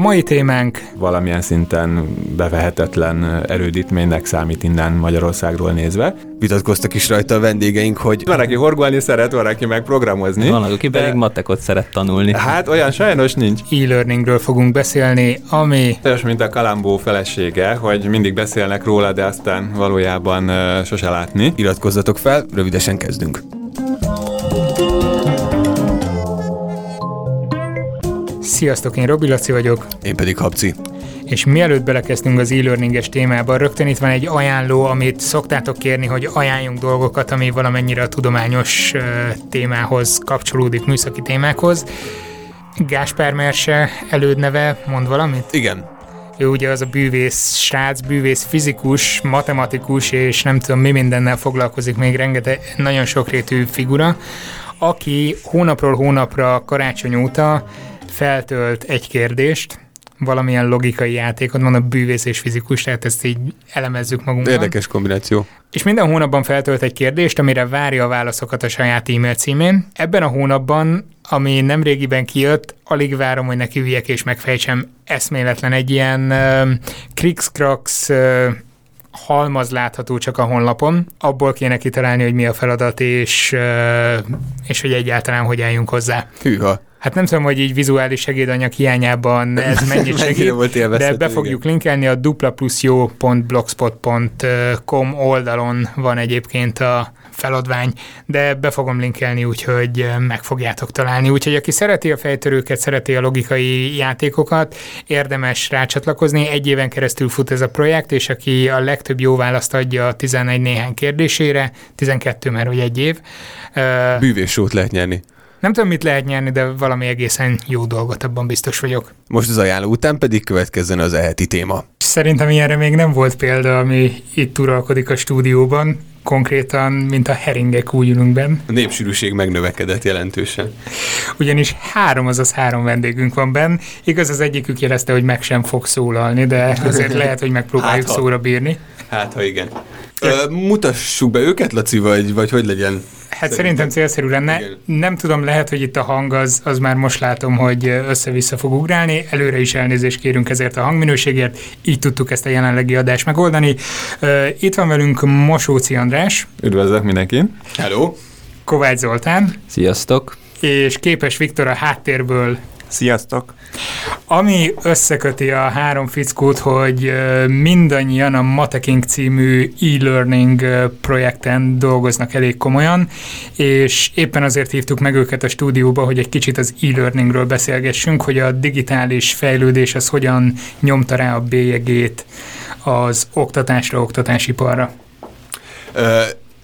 A mai témánk valamilyen szinten bevehetetlen erődítménynek számít innen Magyarországról nézve. Vitatkoztak is rajta a vendégeink, hogy van, aki horgolni szeret, van, aki meg programozni. Van, aki de... pedig matekot szeret tanulni. Hát olyan sajnos nincs. E-learningről fogunk beszélni, ami... Olyas, mint a Kalambó felesége, hogy mindig beszélnek róla, de aztán valójában uh, sose látni. Iratkozzatok fel, rövidesen kezdünk. Sziasztok, én Robi Laci vagyok. Én pedig Habci. És mielőtt belekezdünk az e-learninges témába, rögtön itt van egy ajánló, amit szoktátok kérni, hogy ajánljunk dolgokat, ami valamennyire a tudományos témához kapcsolódik, műszaki témákhoz. Gáspár Merse elődneve mond valamit? Igen. Ő ugye az a bűvész srác, bűvész fizikus, matematikus, és nem tudom mi mindennel foglalkozik még rengeteg, nagyon sokrétű figura, aki hónapról hónapra karácsony óta feltölt egy kérdést, valamilyen logikai játékot, mondom bűvész és fizikus, tehát ezt így elemezzük magunkban. Érdekes kombináció. És minden hónapban feltölt egy kérdést, amire várja a válaszokat a saját e-mail címén. Ebben a hónapban, ami nem régiben kijött, alig várom, hogy neki üljek és megfejtsem eszméletlen egy ilyen uh, Krix-Krax uh, halmaz látható csak a honlapon, abból kéne kitalálni, hogy mi a feladat, és, uh, és hogy egyáltalán hogy álljunk hozzá. Hűha. Hát nem tudom, hogy így vizuális segédanyag hiányában ez mennyit segít, volt de be fogjuk igen. linkelni a duplapluszjó.blogspot.com oldalon van egyébként a feladvány, de be fogom linkelni, úgyhogy meg fogjátok találni. Úgyhogy aki szereti a fejtörőket, szereti a logikai játékokat, érdemes rácsatlakozni. Egy éven keresztül fut ez a projekt, és aki a legtöbb jó választ adja a 11 néhány kérdésére, 12 mert hogy egy év. Bűvéssót lehet nyerni. Nem tudom, mit lehet nyerni, de valami egészen jó dolgot, abban biztos vagyok. Most az ajánló után pedig következzen az eheti téma. Szerintem ilyenre még nem volt példa, ami itt uralkodik a stúdióban, konkrétan, mint a heringek úgy ülünk benn. A népsűrűség megnövekedett jelentősen. Ugyanis három, azaz három vendégünk van benn. Igaz, az egyikük jelezte, hogy meg sem fog szólalni, de azért lehet, hogy megpróbáljuk hát, szóra bírni. Hát, ha igen. Ö, mutassuk be őket, Laci, vagy, vagy hogy legyen? Hát szerintem célszerű lenne. Igen. Nem tudom, lehet, hogy itt a hang az, az már most látom, hogy össze-vissza fog ugrálni. Előre is elnézést kérünk ezért a hangminőségért. Így tudtuk ezt a jelenlegi adást megoldani. Itt van velünk Mosóci András. Üdvözlök mindenkin. Hello. Kovács Zoltán. Sziasztok. És Képes Viktor a háttérből Sziasztok! Ami összeköti a három fickót, hogy mindannyian a Mateking című e-learning projekten dolgoznak elég komolyan, és éppen azért hívtuk meg őket a stúdióba, hogy egy kicsit az e-learningről beszélgessünk, hogy a digitális fejlődés az hogyan nyomta rá a bélyegét az oktatásra, oktatásiparra. Uh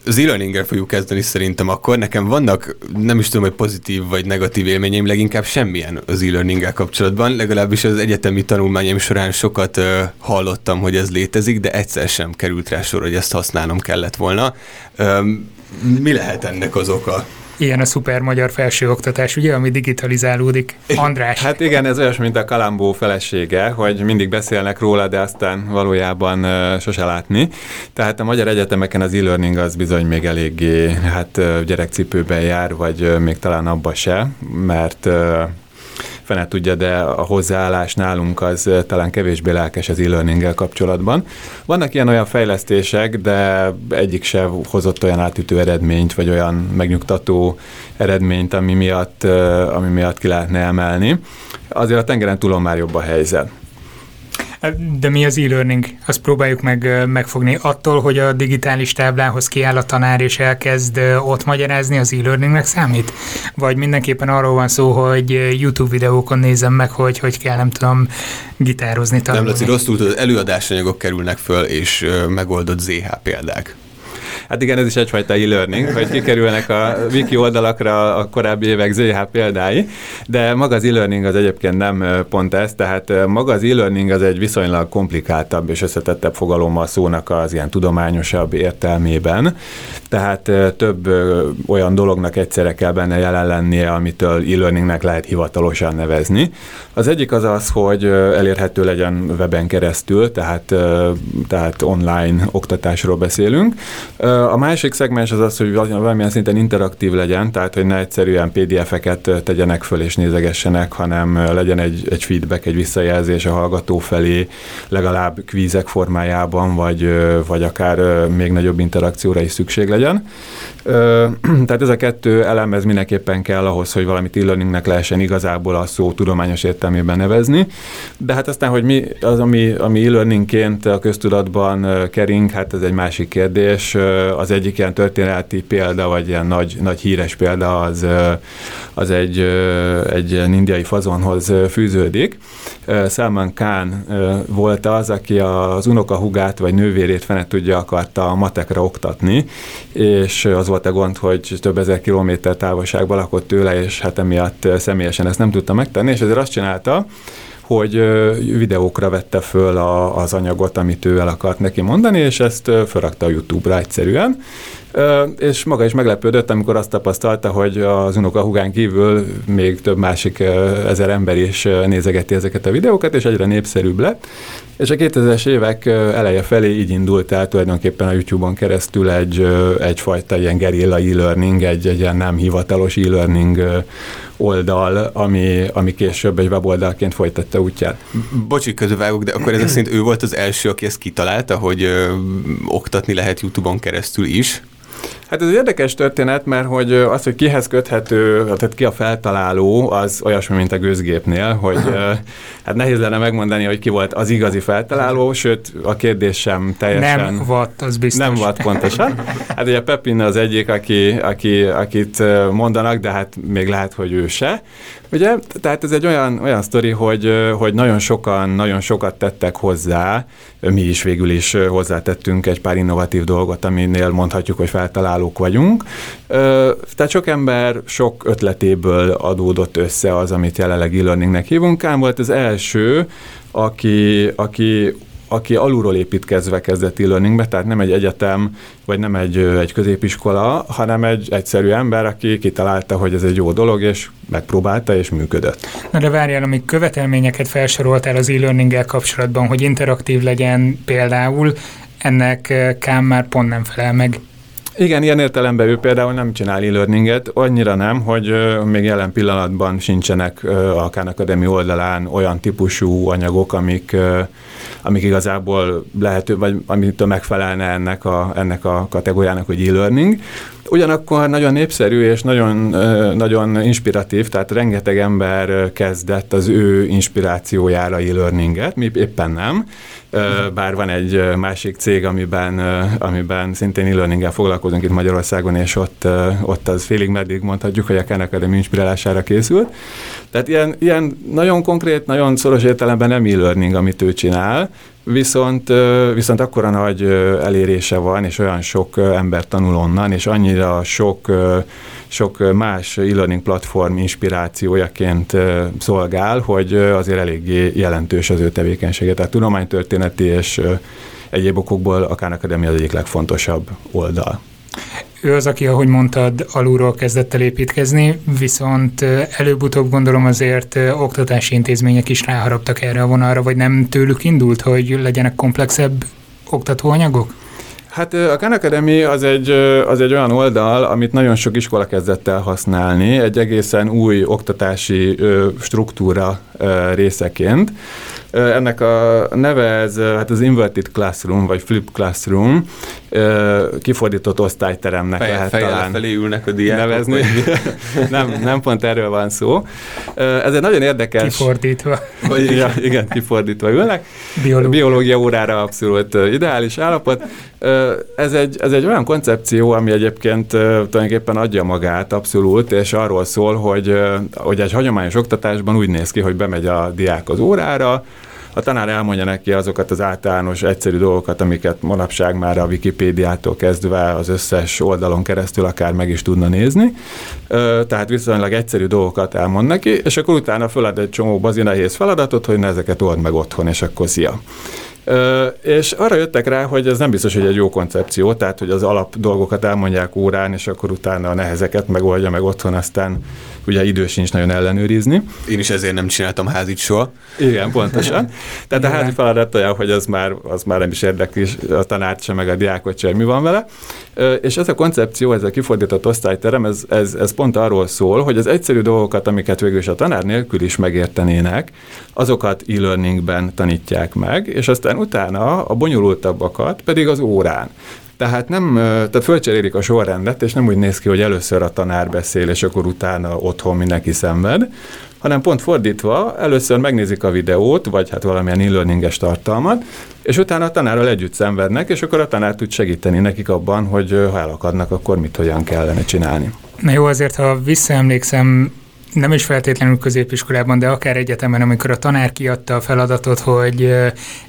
az e fogjuk kezdeni szerintem akkor. Nekem vannak, nem is tudom, hogy pozitív vagy negatív élményeim, leginkább semmilyen az e kapcsolatban. Legalábbis az egyetemi tanulmányaim során sokat uh, hallottam, hogy ez létezik, de egyszer sem került rá sor, hogy ezt használnom kellett volna. Um, mi lehet ennek az oka? Ilyen a szuper magyar felsőoktatás, ugye, ami digitalizálódik. András. Hát igen, ez olyas, mint a Kalambó felesége, hogy mindig beszélnek róla, de aztán valójában sose látni. Tehát a magyar egyetemeken az e-learning az bizony még eléggé hát gyerekcipőben jár, vagy még talán abba se, mert fene tudja, de a hozzáállás nálunk az talán kevésbé lelkes az e-learninggel kapcsolatban. Vannak ilyen olyan fejlesztések, de egyik se hozott olyan átütő eredményt, vagy olyan megnyugtató eredményt, ami miatt, ami miatt ki lehetne emelni. Azért a tengeren túlon már jobb a helyzet. De mi az e-learning? Azt próbáljuk meg megfogni. Attól, hogy a digitális táblához kiáll a tanár és elkezd ott magyarázni, az e-learningnek számít? Vagy mindenképpen arról van szó, hogy YouTube videókon nézem meg, hogy hogy kell, nem tudom, gitározni, tanulni. Nem, Laci, rosszul tudod, előadásanyagok kerülnek föl, és megoldott ZH példák. Hát igen, ez is egyfajta e-learning, hogy kikerülnek a wiki oldalakra a korábbi évek ZH példái, de maga az e-learning az egyébként nem pont ez, tehát maga az e-learning az egy viszonylag komplikáltabb és összetettebb fogalom a szónak az ilyen tudományosabb értelmében, tehát több olyan dolognak egyszerre kell benne jelen lennie, amitől e-learningnek lehet hivatalosan nevezni. Az egyik az az, hogy elérhető legyen weben keresztül, tehát, tehát online oktatásról beszélünk. A másik szegmens az az, hogy valamilyen szinten interaktív legyen, tehát hogy ne egyszerűen PDF-eket tegyenek föl és nézegessenek, hanem legyen egy, egy feedback, egy visszajelzés a hallgató felé, legalább kvízek formájában, vagy, vagy akár még nagyobb interakcióra is szükség legyen. Tehát ez a kettő elem, ez mindenképpen kell ahhoz, hogy valamit e-learningnek lehessen igazából a szó tudományos értelmében nevezni. De hát aztán, hogy mi az, ami, ami e-learningként a köztudatban kering, hát ez egy másik kérdés. Az egyik ilyen történeti példa, vagy ilyen nagy, nagy híres példa az, az egy, egy indiai fazonhoz fűződik. Salman Khan volt az, aki az unokahugát vagy nővérét fene tudja akarta a matekra oktatni, és az volt a gond, hogy több ezer kilométer távolságban lakott tőle, és hát emiatt személyesen ezt nem tudta megtenni, és ezért azt csinálta, hogy videókra vette föl a, az anyagot, amit ő el akart neki mondani, és ezt felrakta a YouTube-ra egyszerűen, és maga is meglepődött, amikor azt tapasztalta, hogy az unokahugán kívül még több másik ezer ember is nézegeti ezeket a videókat, és egyre népszerűbb lett. És a 2000-es évek eleje felé így indult el tulajdonképpen a YouTube-on keresztül egy, egyfajta ilyen gerilla e-learning, egy, egy ilyen nem hivatalos e-learning oldal, ami, ami később egy weboldalként folytatta útját. Bocsi, közövágok, de akkor ezek szerint ő volt az első, aki ezt kitalálta, hogy ö, oktatni lehet YouTube-on keresztül is? Hát ez egy érdekes történet, mert hogy az, hogy kihez köthető, tehát ki a feltaláló, az olyasmi, mint a gőzgépnél, hogy hát nehéz lenne megmondani, hogy ki volt az igazi feltaláló, sőt a kérdés sem teljesen... Nem vatt, az biztos. Nem vatt pontosan. Hát ugye Pepin az egyik, aki, aki, akit mondanak, de hát még lehet, hogy ő se. Ugye? Tehát ez egy olyan, olyan sztori, hogy, hogy nagyon sokan, nagyon sokat tettek hozzá, mi is végül is hozzátettünk egy pár innovatív dolgot, aminél mondhatjuk, hogy feltalálók vagyunk. Tehát sok ember sok ötletéből adódott össze az, amit jelenleg e-learningnek hívunk. Kám volt az első, aki, aki aki alulról építkezve kezdett e-learningbe, tehát nem egy egyetem, vagy nem egy, egy középiskola, hanem egy egyszerű ember, aki kitalálta, hogy ez egy jó dolog, és megpróbálta, és működött. Na de várjál, amíg követelményeket felsoroltál az e-learninggel kapcsolatban, hogy interaktív legyen például, ennek Kám már pont nem felel meg. Igen, ilyen értelemben ő például nem csinál e-learninget, annyira nem, hogy még jelen pillanatban sincsenek a Khan Academy oldalán olyan típusú anyagok, amik, amik igazából lehető, vagy amitől megfelelne ennek a, ennek a kategóriának, hogy e-learning. Ugyanakkor nagyon népszerű és nagyon, nagyon inspiratív, tehát rengeteg ember kezdett az ő inspirációjára e-learninget, mi éppen nem, bár van egy másik cég, amiben, amiben szintén e-learninggel foglalkozunk itt Magyarországon, és ott, ott az félig meddig mondhatjuk, hogy a Khan Academy inspirálására készült. Tehát ilyen, ilyen nagyon konkrét, nagyon szoros értelemben nem e-learning, amit ő csinál, viszont, viszont akkora nagy elérése van, és olyan sok ember tanul onnan, és annyira sok, sok más e-learning platform inspirációjaként szolgál, hogy azért eléggé jelentős az ő tevékenysége. Tehát tudománytörténeti és egyéb okokból a Khan az egyik legfontosabb oldal. Ő az, aki, ahogy mondtad, alulról kezdett el építkezni, viszont előbb-utóbb gondolom azért oktatási intézmények is ráharaptak erre a vonalra, vagy nem tőlük indult, hogy legyenek komplexebb oktatóanyagok? Hát a Khan Academy az egy, az egy olyan oldal, amit nagyon sok iskola kezdett el használni, egy egészen új oktatási struktúra részeként. Ennek a neve ez, hát az Inverted Classroom, vagy Flip Classroom, kifordított osztályteremnek Feje, lehet fejjel talán felé ülnek a diákok. nevezni. nem, nem pont erről van szó. Ez egy nagyon érdekes... Kifordítva. Vagy, ja, igen, kifordítva ülnek. Biológia. Biológia órára abszolút ideális állapot. Ez egy, ez egy olyan koncepció, ami egyébként tulajdonképpen adja magát abszolút, és arról szól, hogy, hogy egy hagyományos oktatásban úgy néz ki, hogy bemegy a diák az órára, a tanár elmondja neki azokat az általános egyszerű dolgokat, amiket manapság már a Wikipédiától kezdve az összes oldalon keresztül akár meg is tudna nézni. Tehát viszonylag egyszerű dolgokat elmond neki, és akkor utána fölad egy csomó bazinahéz feladatot, hogy ne ezeket old meg otthon, és akkor szia. Ö, és arra jöttek rá, hogy ez nem biztos, hogy egy jó koncepció, tehát hogy az alap dolgokat elmondják órán, és akkor utána a nehezeket megoldja meg otthon, aztán ugye idő sincs nagyon ellenőrizni. Én is ezért nem csináltam házit soha. Igen, pontosan. Tehát a házi feladat olyan, hogy az már, az már nem is érdekli a tanárt sem, meg a diákot sem, mi van vele. És ez a koncepció, ez a kifordított osztályterem, ez, ez, ez pont arról szól, hogy az egyszerű dolgokat, amiket végül is a tanár nélkül is megértenének, azokat e-learningben tanítják meg, és aztán utána a bonyolultabbakat pedig az órán. Tehát nem, tehát fölcserélik a sorrendet, és nem úgy néz ki, hogy először a tanár beszél, és akkor utána otthon mindenki szenved, hanem pont fordítva, először megnézik a videót, vagy hát valamilyen e-learninges tartalmat, és utána a tanárral együtt szenvednek, és akkor a tanár tud segíteni nekik abban, hogy ha elakadnak, akkor mit hogyan kellene csinálni. Na jó, azért ha visszaemlékszem, nem is feltétlenül középiskolában, de akár egyetemen, amikor a tanár kiadta a feladatot, hogy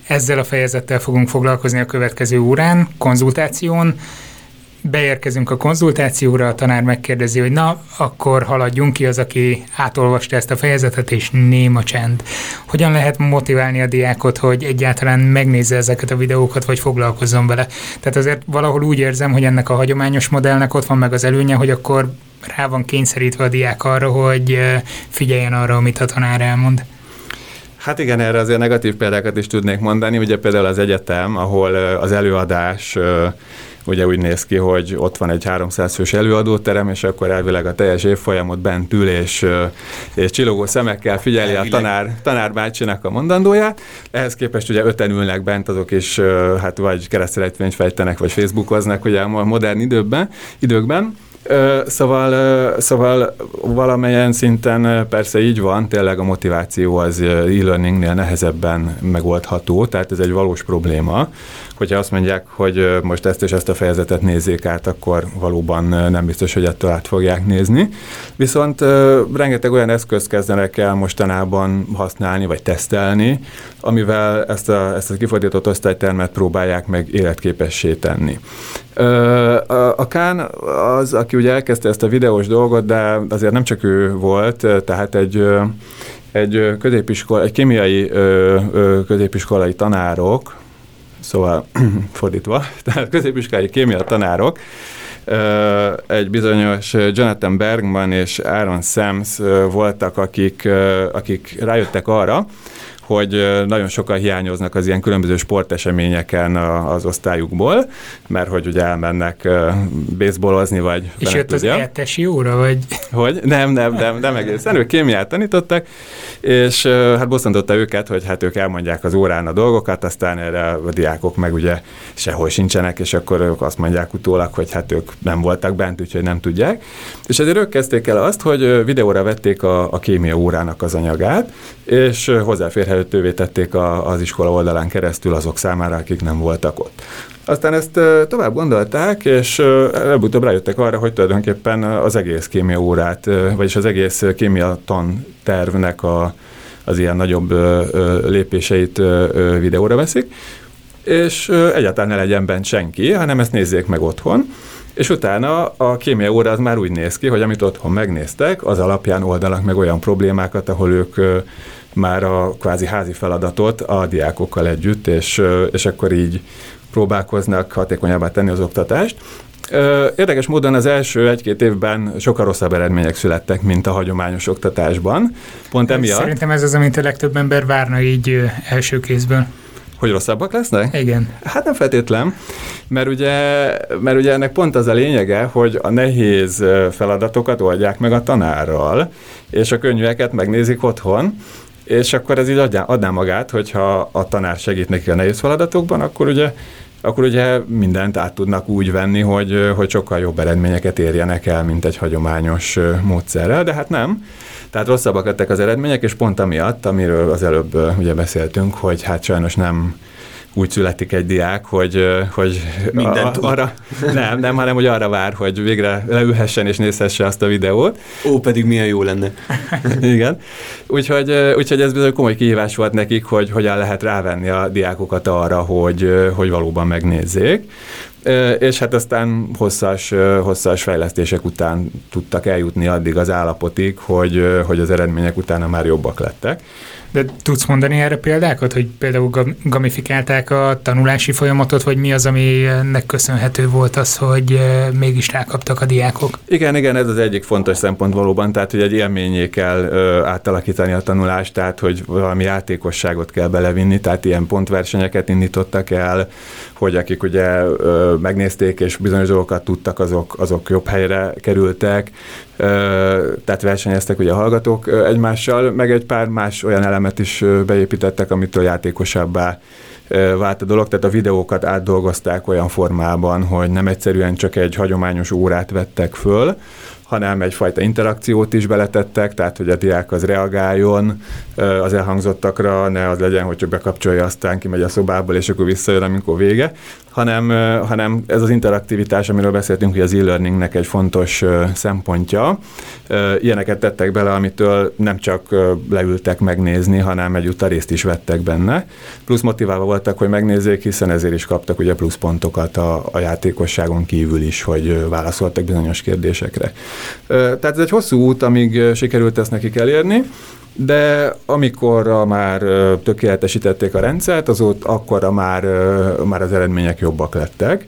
ezzel a fejezettel fogunk foglalkozni a következő órán, konzultáción, beérkezünk a konzultációra, a tanár megkérdezi, hogy na, akkor haladjunk ki az, aki átolvasta ezt a fejezetet, és néma csend. Hogyan lehet motiválni a diákot, hogy egyáltalán megnézze ezeket a videókat, vagy foglalkozzon vele? Tehát azért valahol úgy érzem, hogy ennek a hagyományos modellnek ott van meg az előnye, hogy akkor rá van kényszerítve a diák arra, hogy figyeljen arra, amit a tanár elmond. Hát igen, erre azért negatív példákat is tudnék mondani. Ugye például az egyetem, ahol az előadás ugye úgy néz ki, hogy ott van egy 300 fős előadóterem, és akkor elvileg a teljes évfolyamot bent ül, és, és csillogó szemekkel figyeli elvileg. a tanár, tanár bácsinak a mondandóját. Ehhez képest ugye öten ülnek bent, azok is hát vagy keresztrejtvényt fejtenek, vagy facebookoznak ugye a modern időkben, időkben Szóval, szóval valamelyen szinten persze így van, tényleg a motiváció az e-learningnél nehezebben megoldható, tehát ez egy valós probléma. Hogyha azt mondják, hogy most ezt és ezt a fejezetet nézzék át, akkor valóban nem biztos, hogy ettől át fogják nézni. Viszont rengeteg olyan eszközt kezdenek el mostanában használni, vagy tesztelni, amivel ezt a, ezt a kifordított osztálytermet próbálják meg életképessé tenni. A Kán az, aki ugye elkezdte ezt a videós dolgot, de azért nem csak ő volt, tehát egy egy középiskola, egy kémiai középiskolai tanárok, szóval fordítva, tehát középiskolai kémia tanárok, egy bizonyos Jonathan Bergman és Aaron Sams voltak, akik, akik rájöttek arra, hogy nagyon sokan hiányoznak az ilyen különböző sporteseményeken az osztályukból, mert hogy ugye elmennek baseballozni, vagy... És jött az eltesi óra, vagy... Hogy? Nem, nem, nem, nem egészen. Ők kémiát tanítottak, és hát bosszantotta őket, hogy hát ők elmondják az órán a dolgokat, aztán erre a diákok meg ugye sehol sincsenek, és akkor ők azt mondják utólag, hogy hát ők nem voltak bent, úgyhogy nem tudják. És ezért ők kezdték el azt, hogy videóra vették a, a kémia órának az anyagát, és hozzáférhetővé tették a, az iskola oldalán keresztül azok számára, akik nem voltak ott. Aztán ezt tovább gondolták, és előbb-utóbb rájöttek arra, hogy tulajdonképpen az egész kémia órát, vagyis az egész kémia tantervnek a, az ilyen nagyobb lépéseit videóra veszik, és egyáltalán ne legyen bent senki, hanem ezt nézzék meg otthon, és utána a kémia óra az már úgy néz ki, hogy amit otthon megnéztek, az alapján oldanak meg olyan problémákat, ahol ők már a kvázi házi feladatot a diákokkal együtt, és, és akkor így próbálkoznak hatékonyabbá tenni az oktatást. Érdekes módon az első egy-két évben sokkal rosszabb eredmények születtek, mint a hagyományos oktatásban. Pont emiatt. Szerintem ez az, amit a legtöbb ember várna így első kézből. Hogy rosszabbak lesznek? Igen. Hát nem feltétlen, mert ugye, mert ugye ennek pont az a lényege, hogy a nehéz feladatokat oldják meg a tanárral, és a könyveket megnézik otthon, és akkor ez így adná, adná magát, hogyha a tanár segít neki a nehéz feladatokban, akkor ugye akkor ugye mindent át tudnak úgy venni, hogy, hogy sokkal jobb eredményeket érjenek el, mint egy hagyományos módszerrel, de hát nem. Tehát rosszabbak lettek az eredmények, és pont amiatt, amiről az előbb ugye beszéltünk, hogy hát sajnos nem úgy születik egy diák, hogy, hogy Mindent a, arra, nem, nem, hanem hogy arra vár, hogy végre leülhessen és nézhesse azt a videót. Ó, pedig milyen jó lenne. Igen. Úgyhogy, úgyhogy ez bizony komoly kihívás volt nekik, hogy hogyan lehet rávenni a diákokat arra, hogy, hogy valóban megnézzék. és hát aztán hosszas, hosszas fejlesztések után tudtak eljutni addig az állapotig, hogy, hogy az eredmények utána már jobbak lettek. De tudsz mondani erre példákat, hogy például gamifikálták a tanulási folyamatot, vagy mi az, ami ennek köszönhető volt az, hogy mégis rákaptak a diákok? Igen, igen, ez az egyik fontos szempont valóban, tehát hogy egy élményé kell ö, átalakítani a tanulást, tehát hogy valami játékosságot kell belevinni, tehát ilyen pontversenyeket indítottak el, hogy akik ugye ö, megnézték és bizonyos dolgokat tudtak, azok, azok jobb helyre kerültek, tehát versenyeztek ugye a hallgatók egymással, meg egy pár más olyan elemet is beépítettek, amitől játékosabbá vált a dolog, tehát a videókat átdolgozták olyan formában, hogy nem egyszerűen csak egy hagyományos órát vettek föl, hanem egyfajta interakciót is beletettek, tehát hogy a diák az reagáljon az elhangzottakra, ne az legyen, hogy csak bekapcsolja, aztán kimegy a szobából, és akkor visszajön, amikor vége, hanem, hanem ez az interaktivitás, amiről beszéltünk, hogy az e-learningnek egy fontos szempontja. Ilyeneket tettek bele, amitől nem csak leültek megnézni, hanem egyúttal részt is vettek benne. Plusz motiválva voltak, hogy megnézzék, hiszen ezért is kaptak ugye pluszpontokat a, a játékosságon kívül is, hogy válaszoltak bizonyos kérdésekre. Tehát ez egy hosszú út, amíg sikerült ezt nekik elérni, de amikor már tökéletesítették a rendszert, azóta akkorra már, már az eredmények jobbak lettek,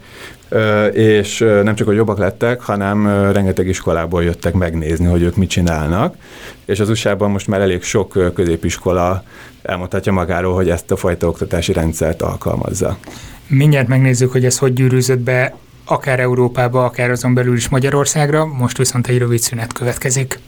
és nem csak, hogy jobbak lettek, hanem rengeteg iskolából jöttek megnézni, hogy ők mit csinálnak, és az usa most már elég sok középiskola elmondhatja magáról, hogy ezt a fajta oktatási rendszert alkalmazza. Mindjárt megnézzük, hogy ez hogy gyűrűzött be akár Európába, akár azon belül is Magyarországra, most viszont egy rövid szünet következik.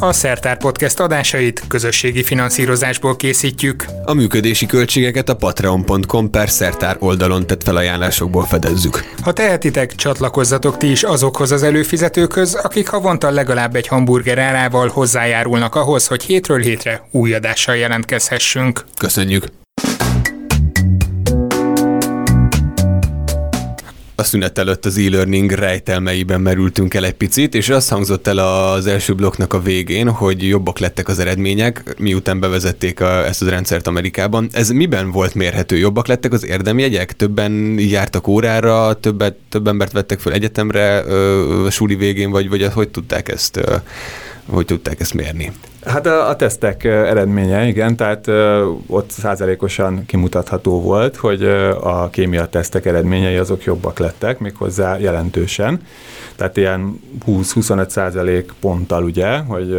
A Szertár Podcast adásait közösségi finanszírozásból készítjük. A működési költségeket a patreon.com per szertár oldalon tett felajánlásokból fedezzük. Ha tehetitek, csatlakozzatok ti is azokhoz az előfizetőkhöz, akik havonta legalább egy hamburger árával hozzájárulnak ahhoz, hogy hétről hétre új adással jelentkezhessünk. Köszönjük! A szünet előtt az e-learning rejtelmeiben merültünk el egy picit, és azt hangzott el az első blokknak a végén, hogy jobbak lettek az eredmények, miután bevezették a, ezt a rendszert Amerikában. Ez miben volt mérhető? Jobbak lettek az érdemjegyek? Többen jártak órára, többet, több embert vettek fel egyetemre a suli végén, vagy, vagy hogy tudták ezt hogy tudták ezt mérni? Hát a, a tesztek eredménye, igen, tehát ott százalékosan kimutatható volt, hogy a kémia tesztek eredményei azok jobbak lettek, méghozzá jelentősen. Tehát ilyen 20-25 százalék ponttal ugye, hogy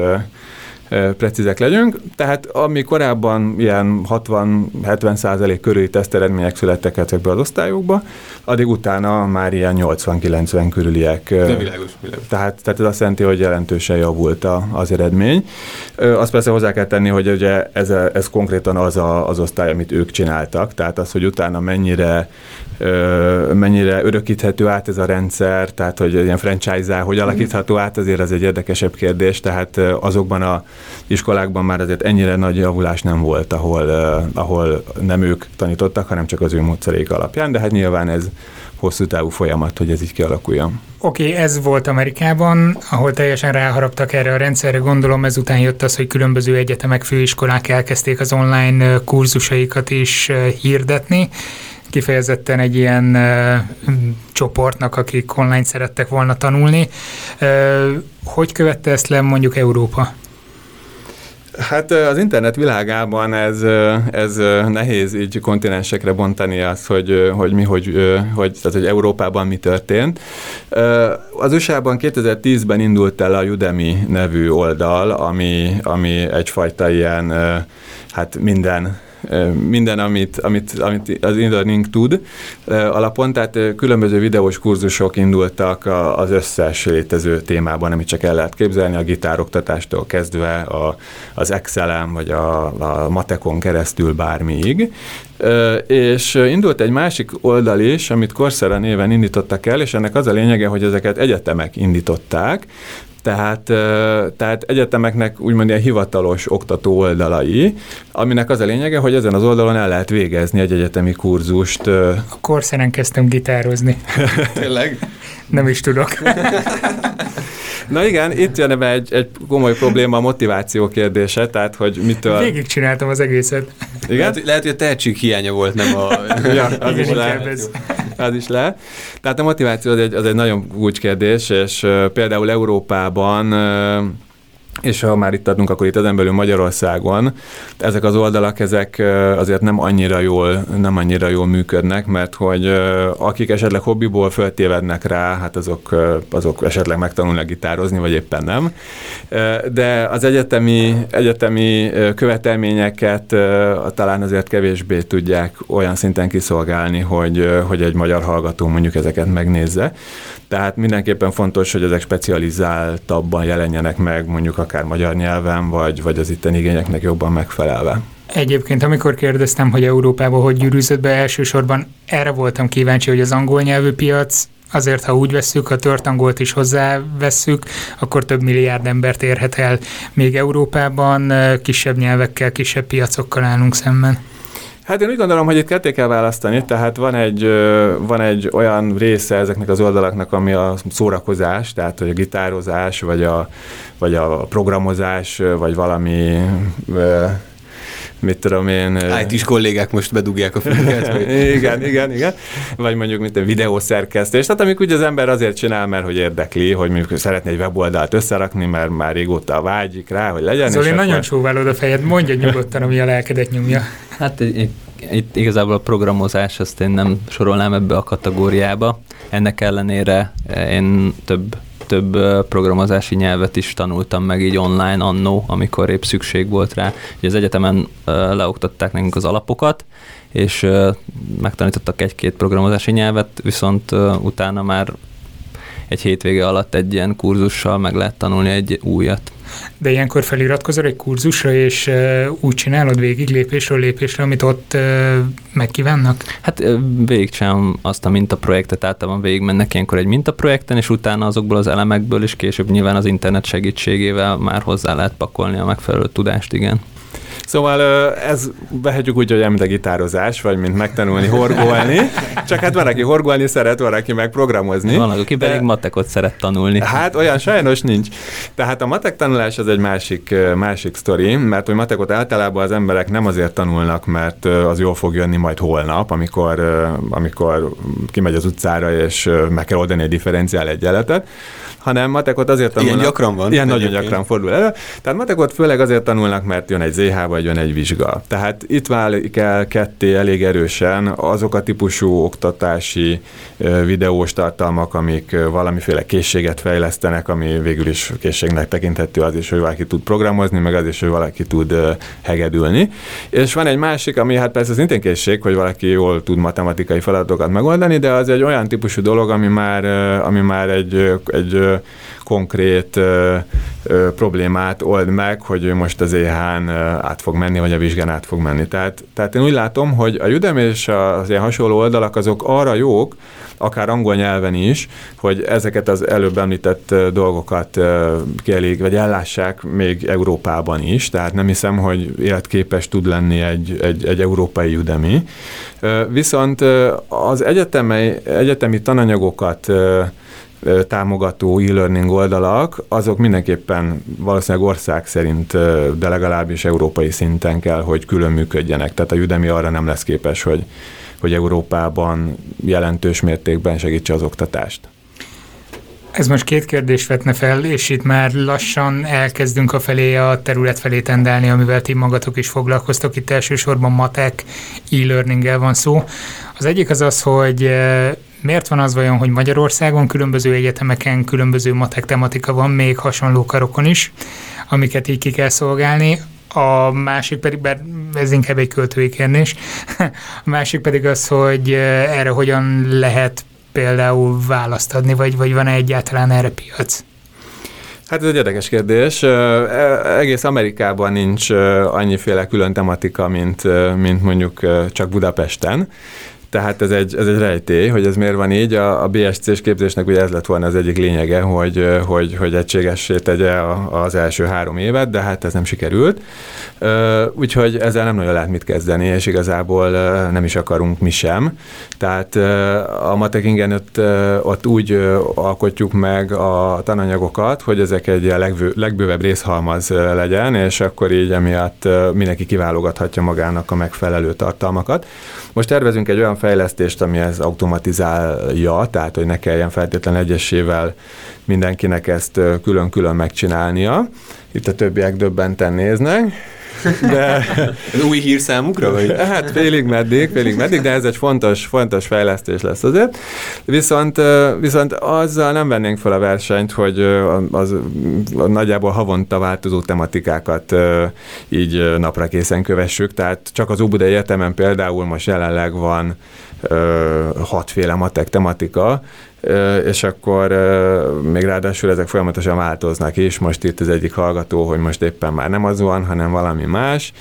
precízek legyünk. Tehát ami korábban ilyen 60-70 százalék körüli teszteredmények születtek ezekbe az osztályokba, addig utána már ilyen 80-90 körüliek. De világos, világos. Tehát, tehát ez azt jelenti, hogy jelentősen javult a, az eredmény. Azt persze hozzá kell tenni, hogy ugye ez, ez konkrétan az a, az osztály, amit ők csináltak, tehát az, hogy utána mennyire mennyire örökíthető át ez a rendszer, tehát hogy ilyen franchise hogy alakítható át, azért az egy érdekesebb kérdés, tehát azokban a iskolákban már azért ennyire nagy javulás nem volt, ahol, ahol nem ők tanítottak, hanem csak az ő módszerék alapján, de hát nyilván ez hosszú távú folyamat, hogy ez így kialakuljon. Oké, okay, ez volt Amerikában, ahol teljesen ráharaptak erre a rendszerre. Gondolom ezután jött az, hogy különböző egyetemek, főiskolák elkezdték az online kurzusaikat is hirdetni kifejezetten egy ilyen csoportnak, akik online szerettek volna tanulni. Hogy követte ezt le mondjuk Európa? Hát az internet világában ez, ez nehéz így kontinensekre bontani azt, hogy, hogy mi, hogy, hogy, tehát, hogy Európában mi történt. Az USA-ban 2010-ben indult el a Udemy nevű oldal, ami, ami egyfajta ilyen, hát minden minden, amit, amit, amit az e-learning tud alapon, tehát különböző videós kurzusok indultak az összes létező témában, amit csak el lehet képzelni, a gitároktatástól kezdve a, az Excel-en, vagy a, a Matekon keresztül bármiig. És indult egy másik oldal is, amit Coursera néven indítottak el, és ennek az a lényege, hogy ezeket egyetemek indították, tehát, tehát egyetemeknek úgymond ilyen hivatalos oktató oldalai, aminek az a lényege, hogy ezen az oldalon el lehet végezni egy egyetemi kurzust. A korszeren kezdtem gitározni. Tényleg? Nem is tudok. Na igen, itt jön be egy, egy komoly probléma a motiváció kérdése, tehát hogy mitől... Végig csináltam az egészet. Igen? Lehet, lehet, hogy a tehetség hiánya volt, nem a... ja, az Igen, is lehet. ez. Az is lehet. Tehát a motiváció az egy, az egy nagyon kulcskérdés, és például Európában és ha már itt adunk, akkor itt ezen belül Magyarországon, ezek az oldalak, ezek azért nem annyira jól, nem annyira jól működnek, mert hogy akik esetleg hobbiból föltévednek rá, hát azok, azok esetleg megtanulnak gitározni, vagy éppen nem. De az egyetemi, egyetemi követelményeket talán azért kevésbé tudják olyan szinten kiszolgálni, hogy, hogy egy magyar hallgató mondjuk ezeket megnézze. Tehát mindenképpen fontos, hogy ezek specializáltabban jelenjenek meg, mondjuk akár magyar nyelven, vagy, vagy az itten igényeknek jobban megfelelve. Egyébként, amikor kérdeztem, hogy Európába hogy gyűrűzött be, elsősorban erre voltam kíváncsi, hogy az angol nyelvű piac azért, ha úgy vesszük, a tört angolt is hozzávesszük, akkor több milliárd embert érhet el. Még Európában ö, kisebb nyelvekkel, kisebb piacokkal állunk szemben. Hát én úgy gondolom, hogy itt ketté kell választani, tehát van egy, van egy olyan része ezeknek az oldalaknak, ami a szórakozás, tehát hogy a gitározás, vagy a, vagy a programozás, vagy valami, mit tudom én... IT-s kollégák most bedugják a fülüket, igen, igen, igen. Vagy mondjuk, mint a videószerkesztés. Tehát amikor ugye az ember azért csinál, mert hogy érdekli, hogy mondjuk szeretné egy weboldalt összerakni, mert már régóta vágyik rá, hogy legyen. És nagyon akkor... csóválod a fejed, mondja nyugodtan, ami a lelkedet nyomja. Hát itt igazából a programozás, azt én nem sorolnám ebbe a kategóriába. Ennek ellenére én több több programozási nyelvet is tanultam meg így online annó, amikor épp szükség volt rá. Ugye az egyetemen leoktatták nekünk az alapokat, és megtanítottak egy-két programozási nyelvet, viszont utána már egy hétvége alatt egy ilyen kurzussal meg lehet tanulni egy újat. De ilyenkor feliratkozol egy kurzusra, és úgy csinálod végig lépésről lépésre, amit ott megkívánnak? Hát végigcsinálom azt a mintaprojektet, általában végigmennek ilyenkor egy mintaprojekten, és utána azokból az elemekből is később nyilván az internet segítségével már hozzá lehet pakolni a megfelelő tudást, igen. Szóval ez vehetjük úgy, hogy mint a gitározás, vagy mint megtanulni horgolni. Csak hát van, aki horgolni szeret, van, aki meg programozni. Van, aki De- pedig matekot szeret tanulni. Hát olyan sajnos nincs. Tehát a matek tanulás az egy másik, másik sztori, mert hogy matekot általában az emberek nem azért tanulnak, mert az jól fog jönni majd holnap, amikor, amikor kimegy az utcára, és meg kell oldani egy differenciál egyenletet, hanem matekot azért tanulnak. Ilyen gyakran van. Ilyen nagyon gyakran fordul elő. Tehát matekot főleg azért tanulnak, mert jön egy ZH vagy jön egy vizsga. Tehát itt válik el ketté elég erősen azok a típusú oktatási videós tartalmak, amik valamiféle készséget fejlesztenek, ami végül is készségnek tekinthető az is, hogy valaki tud programozni, meg az is, hogy valaki tud hegedülni. És van egy másik, ami hát persze szintén készség, hogy valaki jól tud matematikai feladatokat megoldani, de az egy olyan típusú dolog, ami már, ami már egy, egy konkrét ö, ö, problémát old meg, hogy ő most az EH-n át fog menni, vagy a vizsgán át fog menni. Tehát, tehát én úgy látom, hogy a Udemy és az ilyen hasonló oldalak azok arra jók, akár angol nyelven is, hogy ezeket az előbb említett dolgokat kielég, vagy ellássák még Európában is, tehát nem hiszem, hogy életképes tud lenni egy, egy, egy európai Udemy. Viszont az egyetemi, egyetemi tananyagokat támogató e-learning oldalak, azok mindenképpen valószínűleg ország szerint, de legalábbis európai szinten kell, hogy külön működjenek. Tehát a Udemy arra nem lesz képes, hogy, hogy Európában jelentős mértékben segítse az oktatást. Ez most két kérdést vetne fel, és itt már lassan elkezdünk a felé, a terület felé tendálni, amivel ti magatok is foglalkoztok. Itt elsősorban matek, e-learninggel van szó. Az egyik az az, hogy miért van az vajon, hogy Magyarországon különböző egyetemeken különböző matek tematika van, még hasonló karokon is, amiket így ki kell szolgálni. A másik pedig, bár ez inkább egy költői kérdés, a másik pedig az, hogy eh, erre hogyan lehet például választ adni, vagy, vagy van-e egyáltalán erre piac? Hát ez egy érdekes kérdés. E- Egész Amerikában nincs annyiféle külön tematika, mint, mint mondjuk csak Budapesten. Tehát ez egy, ez egy rejtély, hogy ez miért van így. A, a BSC-s képzésnek ugye ez lett volna az egyik lényege, hogy, hogy, hogy egységessé tegye az első három évet, de hát ez nem sikerült. Úgyhogy ezzel nem nagyon lehet mit kezdeni, és igazából nem is akarunk mi sem. Tehát a Matekingen ott, ott úgy alkotjuk meg a tananyagokat, hogy ezek egy legbő, legbővebb részhalmaz legyen, és akkor így emiatt mindenki kiválogathatja magának a megfelelő tartalmakat. Most tervezünk egy olyan fejlesztést, ami ez automatizálja, tehát hogy ne kelljen feltétlenül egyesével mindenkinek ezt külön-külön megcsinálnia. Itt a többiek döbbenten néznek, de... Ez új hír számukra? Vagy? Hát félig meddig, félig meddig, de ez egy fontos, fontos fejlesztés lesz azért. Viszont, viszont azzal nem vennénk fel a versenyt, hogy az, az nagyjából havonta változó tematikákat így napra készen kövessük, tehát csak az Óbudai Egyetemen például most jelenleg van hatféle matek tematika, és akkor még ráadásul ezek folyamatosan változnak is. Most itt az egyik hallgató, hogy most éppen már nem az van, hanem valami más.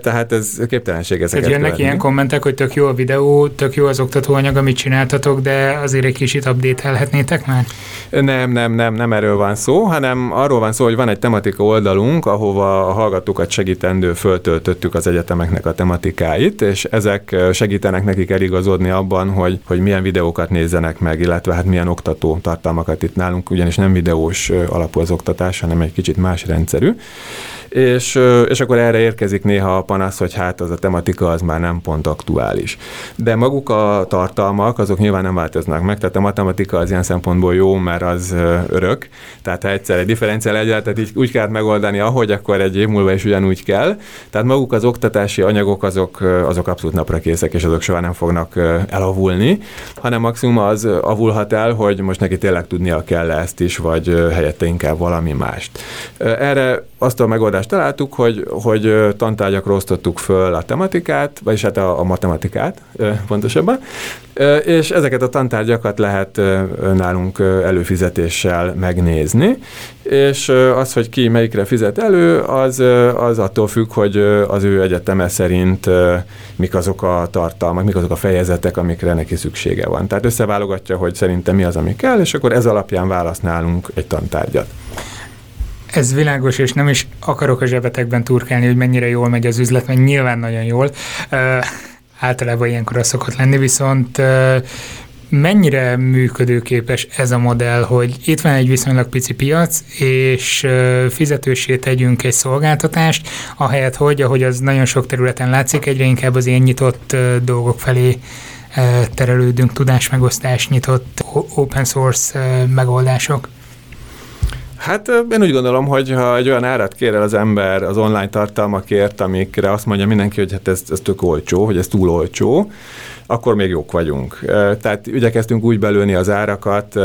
Tehát ez képtelenség ezeket Tehát jönnek ilyen kommentek, hogy tök jó a videó, tök jó az oktatóanyag, amit csináltatok, de azért egy kicsit update-elhetnétek már? Nem, nem, nem, nem erről van szó, hanem arról van szó, hogy van egy tematika oldalunk, ahova a hallgatókat segítendő föltöltöttük az egyetemeknek a tematikáit, és ezek segítenek nekik eligazodni abban, hogy, hogy milyen videókat nézzenek meg, illetve hát milyen oktató tartalmakat itt nálunk, ugyanis nem videós alapú az oktatás, hanem egy kicsit más rendszerű és, és akkor erre érkezik néha a panasz, hogy hát az a tematika az már nem pont aktuális. De maguk a tartalmak, azok nyilván nem változnak meg, tehát a matematika az ilyen szempontból jó, mert az örök, tehát ha egyszer egy differenciál egyáltalán így úgy kell megoldani, ahogy, akkor egy év múlva is ugyanúgy kell. Tehát maguk az oktatási anyagok, azok, azok abszolút napra készek, és azok soha nem fognak elavulni, hanem maximum az avulhat el, hogy most neki tényleg tudnia kell ezt is, vagy helyette inkább valami mást. Erre azt a megoldást találtuk, hogy, hogy tantárgyakra osztottuk föl a tematikát, vagyis hát a, a matematikát pontosabban, és ezeket a tantárgyakat lehet nálunk előfizetéssel megnézni, és az, hogy ki melyikre fizet elő, az, az attól függ, hogy az ő egyeteme szerint mik azok a tartalmak, mik azok a fejezetek, amikre neki szüksége van. Tehát összeválogatja, hogy szerintem mi az, ami kell, és akkor ez alapján válasználunk egy tantárgyat. Ez világos, és nem is akarok a zsebetekben turkálni, hogy mennyire jól megy az üzlet, mert nyilván nagyon jól. Általában ilyenkor az szokott lenni, viszont mennyire működőképes ez a modell, hogy itt van egy viszonylag pici piac, és fizetősé tegyünk egy szolgáltatást, ahelyett, hogy, ahogy az nagyon sok területen látszik, egyre inkább az ilyen nyitott dolgok felé terelődünk, tudásmegosztás, nyitott open source megoldások. Hát én úgy gondolom, hogy ha egy olyan árat kér el az ember az online tartalmakért, amikre azt mondja mindenki, hogy hát ez, ez tök olcsó, hogy ez túl olcsó, akkor még jók vagyunk. Tehát igyekeztünk úgy belőni az árakat,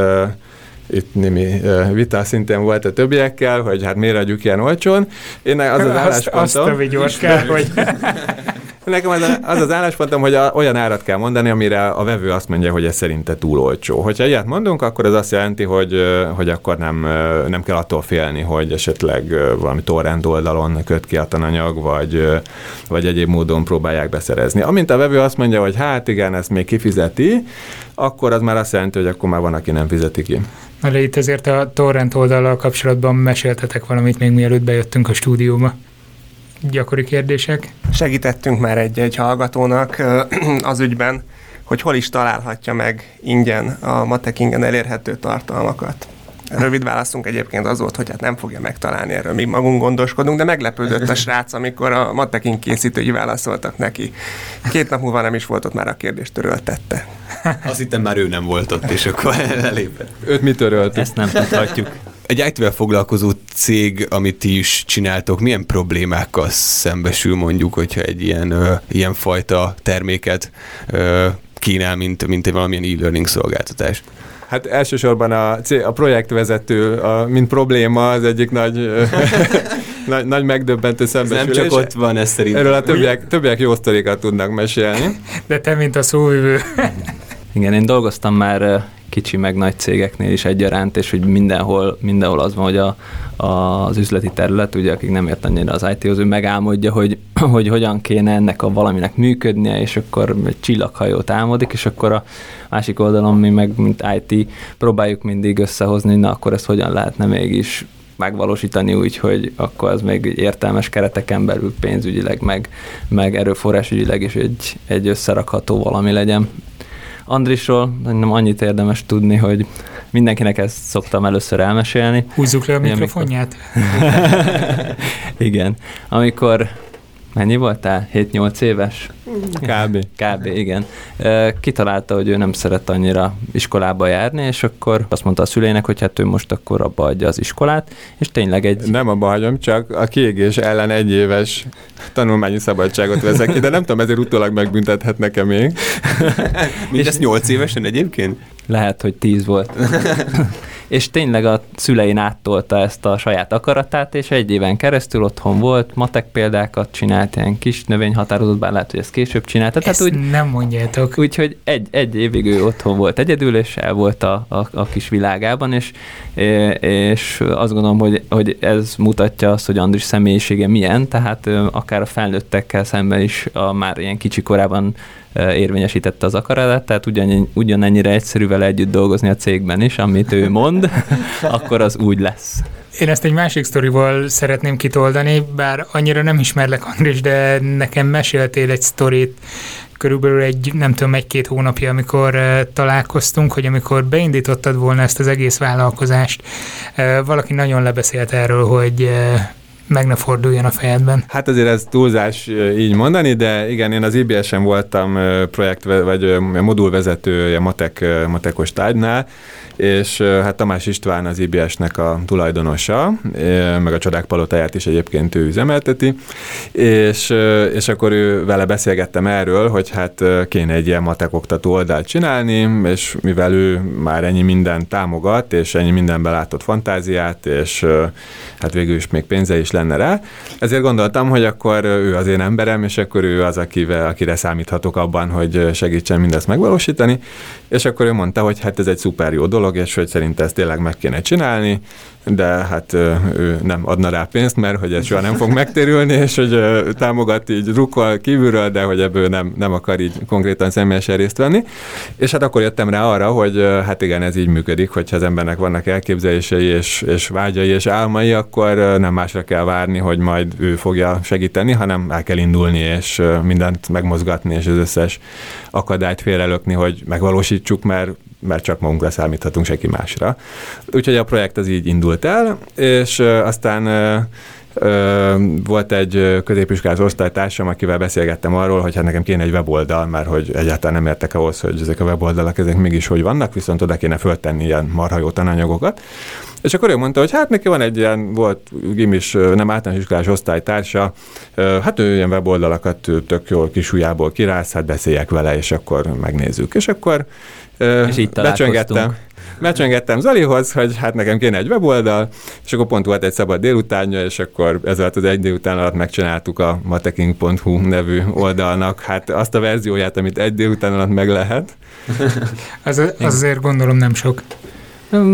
itt némi vita szintén volt a többiekkel, hogy hát miért adjuk ilyen olcsón. Én az az álláspontom... Azt, azt gyors kell, hogy... Nekem az az, az álláspontom, hogy a, olyan árat kell mondani, amire a vevő azt mondja, hogy ez szerinte túl olcsó. Hogyha ilyet mondunk, akkor ez azt jelenti, hogy, hogy akkor nem, nem kell attól félni, hogy esetleg valami torrent oldalon köt ki a tananyag, vagy, vagy egyéb módon próbálják beszerezni. Amint a vevő azt mondja, hogy hát igen, ezt még kifizeti, akkor az már azt jelenti, hogy akkor már van, aki nem fizeti ki. Na de itt ezért a torrent oldalal kapcsolatban meséltetek valamit még mielőtt bejöttünk a stúdióba gyakori kérdések? Segítettünk már egy-egy hallgatónak az ügyben, hogy hol is találhatja meg ingyen a Matekingen elérhető tartalmakat. Rövid válaszunk egyébként az volt, hogy hát nem fogja megtalálni erről, mi magunk gondoskodunk, de meglepődött a srác, amikor a Matekin készítői válaszoltak neki. Két nap múlva nem is volt ott már a kérdést töröltette. Azt hittem már ő nem volt ott, és akkor elépett. Őt mi törölt? Ezt nem tudhatjuk. Egy it foglalkozó cég, amit ti is csináltok, milyen problémákkal szembesül mondjuk, hogyha egy ilyen, ö, ilyen fajta terméket ö, kínál, mint, mint egy valamilyen e-learning szolgáltatás? Hát elsősorban a, a projektvezető, a, mint probléma, az egyik nagy, nagy, nagy megdöbbentő szembesülés. Ez nem csak ott van, ez szerintem. Erről a többiek, többiek jó sztorikat tudnak mesélni. De te, mint a szóvivő. Igen, én dolgoztam már kicsi meg nagy cégeknél is egyaránt, és hogy mindenhol, mindenhol az van, hogy a, a, az üzleti terület, ugye akik nem ért annyira az IT-hoz, ő megálmodja, hogy, hogy hogyan kéne ennek a valaminek működnie, és akkor egy csillaghajót álmodik, és akkor a másik oldalon mi meg, mint IT, próbáljuk mindig összehozni, na akkor ezt hogyan lehetne mégis megvalósítani úgy, hogy akkor az még értelmes kereteken belül pénzügyileg, meg, meg erőforrásügyileg is egy, egy összerakható valami legyen. Andrisról nem annyit érdemes tudni, hogy mindenkinek ezt szoktam először elmesélni. Húzzuk le a mikrofonját. Igen. Amikor Mennyi voltál? 7-8 éves? Kb. Kb. igen. Kitalálta, hogy ő nem szeret annyira iskolába járni, és akkor azt mondta a szüleinek, hogy hát ő most akkor abba adja az iskolát, és tényleg egy... Nem abba hagyom, csak a kiégés ellen egy éves tanulmányi szabadságot vezek ki, de nem tudom, ezért utólag megbüntethetnek-e még. Mindezt 8 évesen egyébként? Lehet, hogy 10 volt. és tényleg a szülein áttolta ezt a saját akaratát, és egy éven keresztül otthon volt, matek példákat csinált, ilyen kis növényhatározott, bár lehet, hogy ezt később csinálta. Ezt Tehát úgy, nem mondjátok. Úgyhogy egy, egy évig ő otthon volt egyedül, és el volt a, a, a kis világában, és, és azt gondolom, hogy, hogy ez mutatja azt, hogy Andris személyisége milyen, tehát akár a felnőttekkel szemben is a már ilyen kicsi korában érvényesítette az akaratát, tehát ugyan, ugyanennyire egyszerű vele együtt dolgozni a cégben is, amit ő mond, akkor az úgy lesz. Én ezt egy másik sztorival szeretném kitoldani, bár annyira nem ismerlek Andris, de nekem meséltél egy sztorit, körülbelül egy, nem tudom, egy-két hónapja, amikor uh, találkoztunk, hogy amikor beindítottad volna ezt az egész vállalkozást, uh, valaki nagyon lebeszélt erről, hogy uh, meg ne forduljon a fejedben. Hát azért ez túlzás így mondani, de igen, én az IBS-en voltam projekt, vagy modulvezetője matek, matekos tárgynál, és hát Tamás István az IBS-nek a tulajdonosa, meg a Csodák Palotáját is egyébként ő üzemelteti, és, és akkor ő vele beszélgettem erről, hogy hát kéne egy ilyen matek oktató oldalt csinálni, és mivel ő már ennyi mindent támogat, és ennyi mindenben látott fantáziát, és hát végül is még pénze is lenne rá, ezért gondoltam, hogy akkor ő az én emberem, és akkor ő az, akivel, akire számíthatok abban, hogy segítsen mindezt megvalósítani, és akkor ő mondta, hogy hát ez egy szuper jó dolog, és hogy szerint ezt tényleg meg kéne csinálni, de hát ő nem adna rá pénzt, mert hogy ez soha nem fog megtérülni, és hogy támogat így rukkol kívülről, de hogy ebből nem, nem akar így konkrétan személyesen részt venni. És hát akkor jöttem rá arra, hogy hát igen, ez így működik, hogyha az embernek vannak elképzelései és, és vágyai és álmai, akkor nem másra kell várni, hogy majd ő fogja segíteni, hanem el kell indulni, és mindent megmozgatni, és az összes akadályt félrelökni, hogy megvalósítsuk, mert mert csak magunkra számíthatunk, senki másra. Úgyhogy a projekt az így indult el, és aztán volt egy középiskolás osztálytársam, akivel beszélgettem arról, hogy hát nekem kéne egy weboldal, mert hogy egyáltalán nem értek ahhoz, hogy ezek a weboldalak ezek mégis hogy vannak, viszont oda kéne föltenni ilyen marha jó tananyagokat. És akkor ő mondta, hogy hát neki van egy ilyen, volt gimis, nem általános iskolás osztálytársa, hát ő ilyen weboldalakat tök jól kisújából kirász, hát beszéljek vele, és akkor megnézzük. És akkor és így becsöngettem. Becsöngettem Zalihoz, hogy hát nekem kéne egy weboldal, és akkor pont volt egy szabad délutánja, és akkor ez az egy délután alatt megcsináltuk a mateking.hu nevű oldalnak, hát azt a verzióját, amit egy délután alatt meg lehet. az, az azért gondolom nem sok.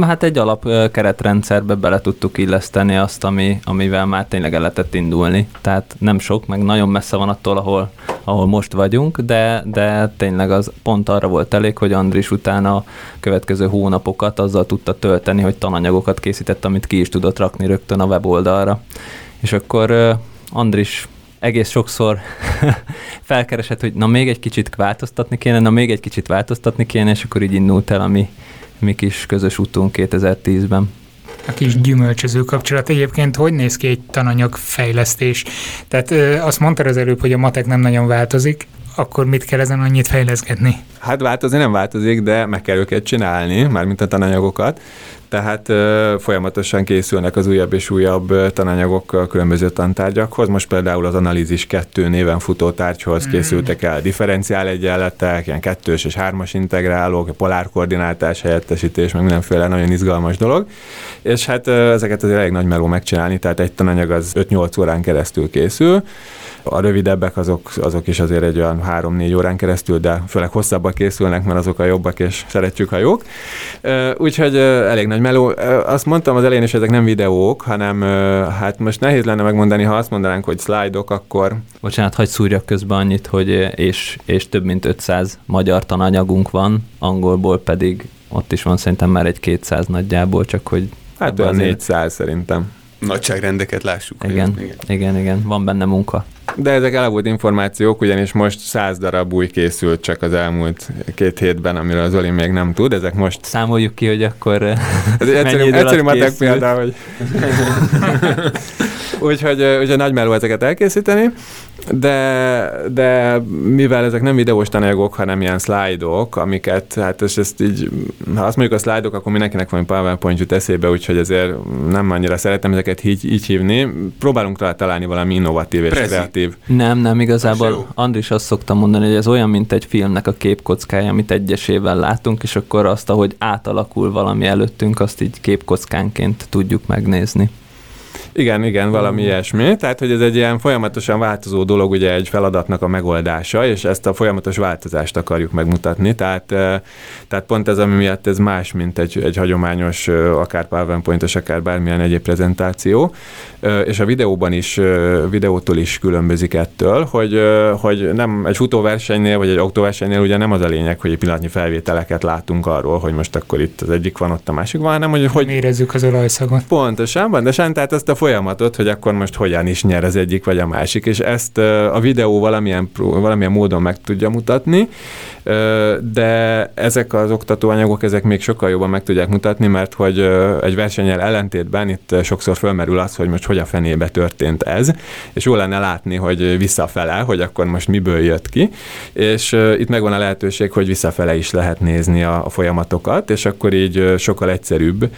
Hát egy alap keretrendszerbe bele tudtuk illeszteni azt, ami, amivel már tényleg el lehetett indulni. Tehát nem sok, meg nagyon messze van attól, ahol, ahol most vagyunk, de, de tényleg az pont arra volt elég, hogy Andris utána a következő hónapokat azzal tudta tölteni, hogy tananyagokat készített, amit ki is tudott rakni rögtön a weboldalra. És akkor Andris egész sokszor felkeresett, hogy na még egy kicsit változtatni kéne, na még egy kicsit változtatni kéne, és akkor így indult el a mi mi kis közös útunk 2010-ben. A kis gyümölcsöző kapcsolat. Egyébként hogy néz ki egy tananyag fejlesztés? Tehát ö, azt mondtad az előbb, hogy a matek nem nagyon változik, akkor mit kell ezen annyit fejleszgetni? Hát változni nem változik, de meg kell őket csinálni, mármint a tananyagokat tehát ö, folyamatosan készülnek az újabb és újabb tananyagok a különböző tantárgyakhoz. Most például az Analízis 2 néven futó tárgyhoz mm. készültek el differenciál egyenletek, ilyen kettős és hármas integrálók, polárkoordináltás, helyettesítés, meg mindenféle nagyon izgalmas dolog. És hát ö, ezeket azért elég nagy meló megcsinálni, tehát egy tananyag az 5-8 órán keresztül készül, a rövidebbek azok, azok is azért egy olyan 3-4 órán keresztül, de főleg hosszabbak készülnek, mert azok a jobbak, és szeretjük, ha jók. Úgyhogy elég nagy meló. Azt mondtam az elején is, ezek nem videók, hanem hát most nehéz lenne megmondani, ha azt mondanánk, hogy szlájdok, akkor... Bocsánat, hagyd szúrjak közben annyit, hogy és, és több mint 500 magyar tananyagunk van, angolból pedig ott is van szerintem már egy 200 nagyjából, csak hogy... Hát olyan 400 szerintem. Nagyságrendeket lássuk. Igen, igen, igen, igen, van benne munka. De ezek elavult információk, ugyanis most száz darab új készült csak az elmúlt két hétben, amiről az Oli még nem tud. Ezek most... Számoljuk ki, hogy akkor Ez egy egyszerű, egyszerű matek példa, hogy... úgyhogy, úgyhogy nagy meló ezeket elkészíteni, de, de mivel ezek nem videós tananyagok, hanem ilyen szlájdok, amiket, hát ezt, ezt így, ha azt mondjuk a szlájdok, akkor mindenkinek van PowerPoint jut eszébe, úgyhogy ezért nem annyira szeretem ezeket így, így hívni. Próbálunk rá találni valami innovatív és kreatív. Nem, nem, igazából Andris azt szokta mondani, hogy ez olyan, mint egy filmnek a képkockája, amit egyesével látunk, és akkor azt, ahogy átalakul valami előttünk, azt így képkockánként tudjuk megnézni. Igen, igen, valami uh. ilyesmi. Tehát, hogy ez egy ilyen folyamatosan változó dolog, ugye egy feladatnak a megoldása, és ezt a folyamatos változást akarjuk megmutatni. Tehát, tehát pont ez, ami miatt ez más, mint egy, egy hagyományos, akár PowerPoint-os, akár bármilyen egyéb prezentáció. És a videóban is, videótól is különbözik ettől, hogy, hogy nem egy futóversenynél, vagy egy autóversenynél ugye nem az a lényeg, hogy egy pillanatnyi felvételeket látunk arról, hogy most akkor itt az egyik van, ott a másik van, hanem hogy... hogy érezzük az olajszagot. Pontosan, pontosan, tehát ezt a folyamatot, hogy akkor most hogyan is nyer az egyik vagy a másik, és ezt a videó valamilyen, valamilyen módon meg tudja mutatni, de ezek az oktatóanyagok, ezek még sokkal jobban meg tudják mutatni, mert hogy egy versenyel ellentétben itt sokszor fölmerül az, hogy most hogy a fenébe történt ez, és jó lenne látni, hogy visszafele, hogy akkor most miből jött ki, és itt megvan a lehetőség, hogy visszafele is lehet nézni a, a folyamatokat, és akkor így sokkal egyszerűbb.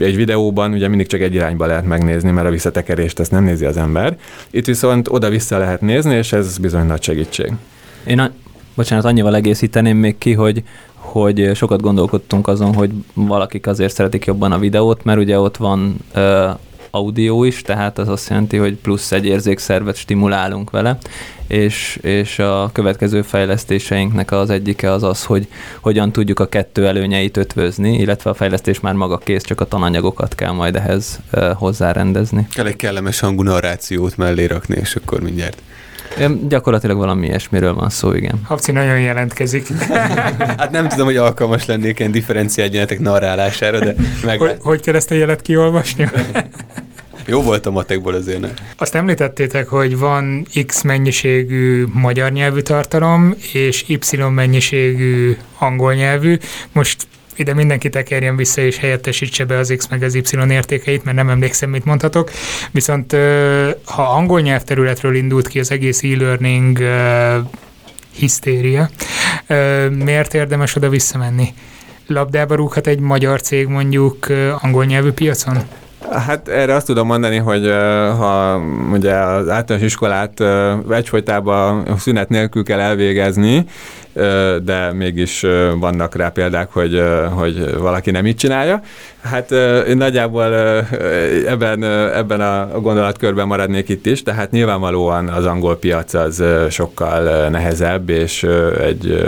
Egy videóban ugye mindig csak egy irányba lehet megnézni, mert a visszatekerést ezt nem nézi az ember. Itt viszont oda-vissza lehet nézni, és ez bizony nagy segítség. Én a, bocsánat, annyival egészíteném még ki, hogy hogy sokat gondolkodtunk azon, hogy valakik azért szeretik jobban a videót, mert ugye ott van ö, audio is, tehát az azt jelenti, hogy plusz egy érzékszervet stimulálunk vele, és, és a következő fejlesztéseinknek az egyike az az, hogy hogyan tudjuk a kettő előnyeit ötvözni, illetve a fejlesztés már maga kész, csak a tananyagokat kell majd ehhez hozzárendezni. Kell egy kellemes hangú narrációt mellé rakni, és akkor mindjárt. Gyakorlatilag valami ilyesmiről van szó, igen. Habci nagyon jelentkezik. hát nem tudom, hogy alkalmas lennék ilyen differenciált gyenetek narrálására, de meg... Hogy, hogy kell ezt a jelet kiolvasni? Jó volt a matekból azért nem. Azt említettétek, hogy van X mennyiségű magyar nyelvű tartalom, és Y mennyiségű angol nyelvű. Most ide mindenki tekerjen vissza és helyettesítse be az X meg az Y értékeit, mert nem emlékszem, mit mondhatok. Viszont ha angol nyelvterületről indult ki az egész e-learning hisztéria, miért érdemes oda visszamenni? Labdába rúghat egy magyar cég mondjuk angol nyelvű piacon? Hát erre azt tudom mondani, hogy ha ugye az általános iskolát egyfolytában szünet nélkül kell elvégezni, de mégis vannak rá példák, hogy, hogy valaki nem így csinálja. Hát én nagyjából ebben, ebben a gondolatkörben maradnék itt is, tehát nyilvánvalóan az angol piac az sokkal nehezebb, és egy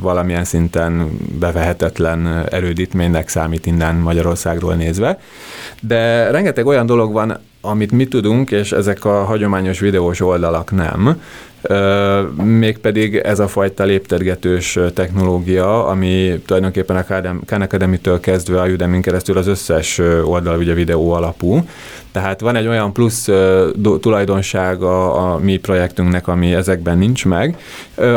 valamilyen szinten bevehetetlen erődítménynek számít innen Magyarországról nézve. De rengeteg olyan dolog van, amit mi tudunk, és ezek a hagyományos videós oldalak nem, mégpedig ez a fajta léptergetős technológia, ami tulajdonképpen a Khan Academy-től kezdve a udemy keresztül az összes oldal ugye videó alapú, tehát van egy olyan plusz tulajdonsága a mi projektünknek, ami ezekben nincs meg.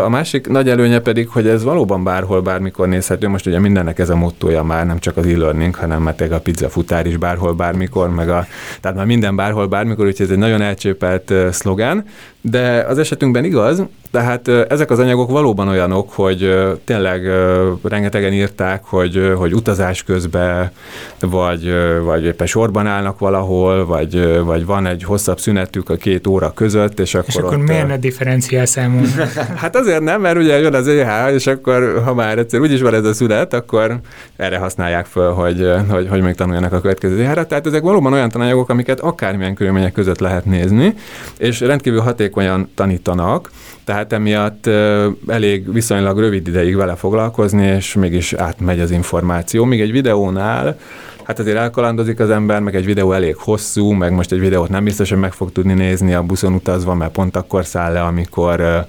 A másik nagy előnye pedig, hogy ez valóban bárhol, bármikor nézhető. Most ugye mindennek ez a mottoja már, nem csak az e-learning, hanem mert a pizza futár is bárhol, bármikor, meg a, tehát már minden bárhol, bármikor, úgyhogy ez egy nagyon elcsépelt szlogán, de az esetünkben igaz, tehát ezek az anyagok valóban olyanok, hogy tényleg rengetegen írták, hogy, hogy utazás közben, vagy, vagy éppen sorban állnak valahol, vagy, vagy van egy hosszabb szünetük a két óra között, és akkor És akkor ott, miért ne differenciál számon? hát azért nem, mert ugye jön az EH, és akkor ha már egyszer úgyis van ez a szünet, akkor erre használják föl, hogy, hogy, hogy még tanuljanak a következő EH-ra. Tehát ezek valóban olyan tananyagok, amiket akármilyen körülmények között lehet nézni, és rendkívül hatékonyan tanítanak, tehát tehát emiatt elég viszonylag rövid ideig vele foglalkozni, és mégis átmegy az információ. Míg egy videónál hát azért elkalandozik az ember, meg egy videó elég hosszú, meg most egy videót nem biztos, hogy meg fog tudni nézni a buszon utazva, mert pont akkor száll le, amikor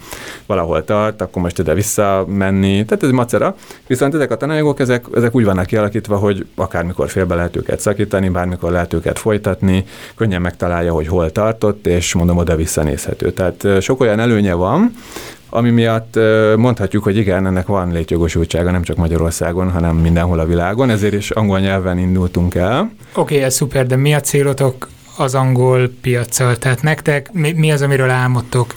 valahol tart, akkor most ide visszamenni, tehát ez macera. Viszont ezek a tananyagok, ezek, ezek úgy vannak kialakítva, hogy akármikor félbe lehet őket szakítani, bármikor lehet őket folytatni, könnyen megtalálja, hogy hol tartott, és mondom, oda visszanézhető. Tehát sok olyan előnye van, ami miatt mondhatjuk, hogy igen, ennek van létjogosultsága nem csak Magyarországon, hanem mindenhol a világon, ezért is angol nyelven indultunk el. Oké, okay, ez szuper, de mi a célotok az angol piaccal? Tehát nektek mi, mi az, amiről álmodtok?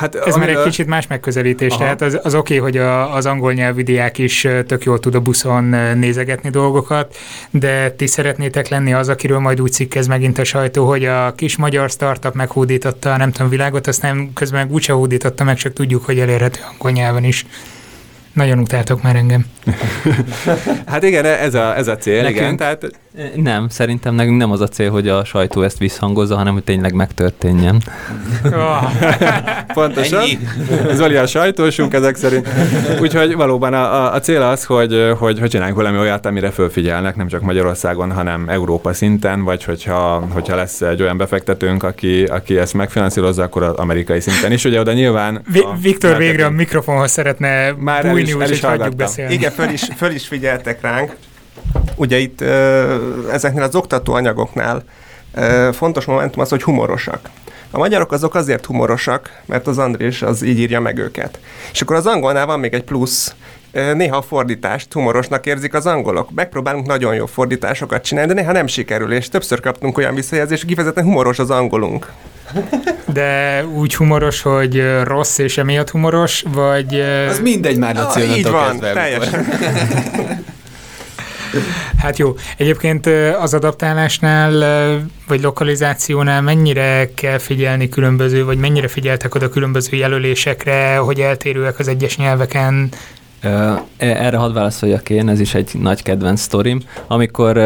Hát, Ez amiről... már egy kicsit más megközelítés, Aha. tehát az, az oké, okay, hogy a, az angol nyelvű diák is tök jól tud a buszon nézegetni dolgokat, de ti szeretnétek lenni az, akiről majd úgy cikkez megint a sajtó, hogy a kis magyar startup meghódította, nem tudom, világot, azt nem közben meg úgyse hódította meg, csak tudjuk, hogy elérhető angol nyelven is. Nagyon utáltok már engem. hát igen, ez a, ez a cél, Nekünk, igen. Tehát... Nem, szerintem nekünk nem az a cél, hogy a sajtó ezt visszhangozza, hanem hogy tényleg megtörténjen. Pontosan. Zoli a sajtósunk ezek szerint. Úgyhogy valóban a, a cél az, hogy, hogy, hogy csináljunk valami olyat, amire fölfigyelnek, nem csak Magyarországon, hanem Európa szinten, vagy hogyha, hogyha lesz egy olyan befektetőnk, aki, aki ezt megfinanszírozza, akkor az amerikai szinten is. Ugye oda nyilván... Vi- Viktor végre a mikrofonhoz szeretne már bújni, úgyhogy hagyjuk beszélni. Igen, föl is, föl is figyeltek ránk. Ugye itt ezeknél az oktatóanyagoknál fontos momentum az, hogy humorosak. A magyarok azok azért humorosak, mert az Andrés az így írja meg őket. És akkor az angolnál van még egy plusz, néha a fordítást humorosnak érzik az angolok. Megpróbálunk nagyon jó fordításokat csinálni, de néha nem sikerül, és többször kaptunk olyan visszajelzést, hogy kifejezetten humoros az angolunk. De úgy humoros, hogy rossz és emiatt humoros, vagy... Az mindegy már a Így van, teljesen. Hát jó. Egyébként az adaptálásnál, vagy lokalizációnál mennyire kell figyelni különböző, vagy mennyire figyeltek oda különböző jelölésekre, hogy eltérőek az egyes nyelveken? Erre hadd válaszoljak én, ez is egy nagy kedvenc sztorim. Amikor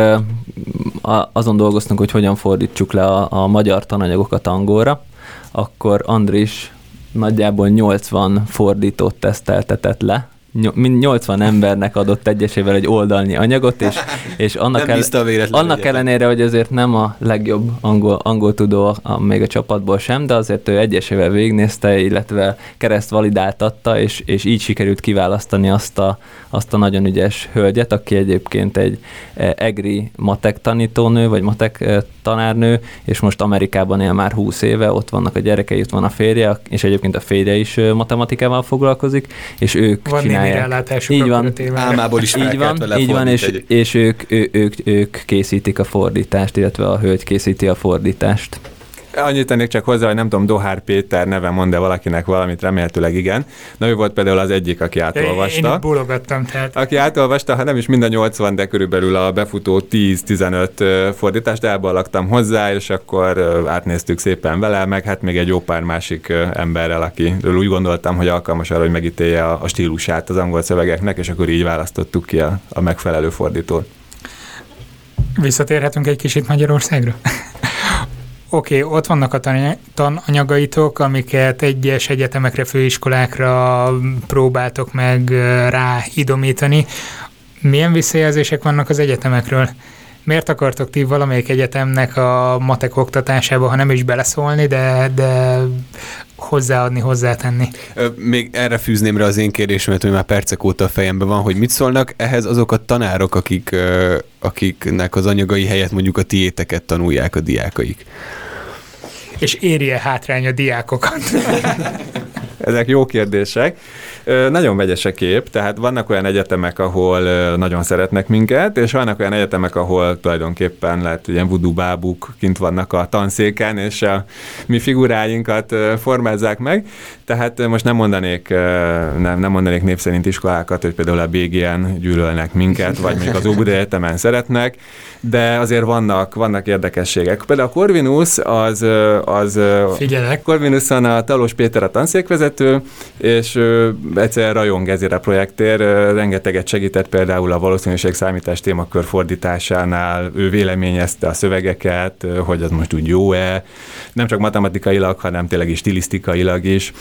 azon dolgoztunk, hogy hogyan fordítsuk le a, a magyar tananyagokat angolra, akkor Andris nagyjából 80 fordítót teszteltetett le, 80 embernek adott egyesével egy oldalnyi anyagot, és, és annak, el, annak ellenére, hogy azért nem a legjobb angol, angol tudó a, a, még a csapatból sem, de azért ő egyesével végignézte, illetve kereszt validáltatta, és, és így sikerült kiválasztani azt a, azt a nagyon ügyes hölgyet, aki egyébként egy e, egri matek tanítónő, vagy matek e, tanárnő, és most Amerikában él már 20 éve, ott vannak a gyerekei, ott van a férje, és egyébként a férje is matematikával foglalkozik, és ők van csinálják. Így van, álmából is így van, így van és, és ők, ő, ők, ők készítik a fordítást, illetve a hölgy készíti a fordítást. Annyit tennék csak hozzá, hogy nem tudom, Dohár Péter neve mond-e valakinek valamit, remélhetőleg igen. Na ő volt például az egyik, aki átolvasta. Én bólogattam, tehát. Aki átolvasta, ha nem is mind a 80, de körülbelül a befutó 10-15 fordítást elballagtam hozzá, és akkor átnéztük szépen vele, meg hát még egy jó pár másik emberrel, akiről úgy gondoltam, hogy alkalmas arra, hogy megítélje a, a stílusát az angol szövegeknek, és akkor így választottuk ki a, a megfelelő fordítót. Visszatérhetünk egy kicsit Magyarországra? Oké, okay, ott vannak a tananyagaitok, amiket egyes egyetemekre, főiskolákra próbáltok meg rá idomítani. Milyen visszajelzések vannak az egyetemekről? Miért akartok ti valamelyik egyetemnek a matek oktatásába, ha nem is beleszólni, de, de hozzáadni, hozzátenni? Még erre fűzném rá az én kérdésemet, hogy már percek óta a fejemben van, hogy mit szólnak ehhez azok a tanárok, akik, akiknek az anyagai helyett mondjuk a tiéteket tanulják a diákaik és érje hátrány a diákokat? Ezek jó kérdések. Nagyon vegyes a kép, tehát vannak olyan egyetemek, ahol nagyon szeretnek minket, és vannak olyan egyetemek, ahol tulajdonképpen lehet, ilyen voodoo bábuk kint vannak a tanszéken, és a mi figuráinkat formázzák meg. Tehát most nem mondanék, nem, nem mondanék népszerint iskolákat, hogy például a BGN gyűlölnek minket, vagy még az Óbudai Egyetemen szeretnek, de azért vannak, vannak érdekességek. Például a Corvinus az, az Figyelek. Corvinuson a Talos Péter a tanszékvezető, és egyszerűen rajong ezért a projektért, rengeteget segített például a valószínűség számítás témakör fordításánál, ő véleményezte a szövegeket, hogy az most úgy jó-e, nem csak matematikailag, hanem tényleg is stilisztikailag is.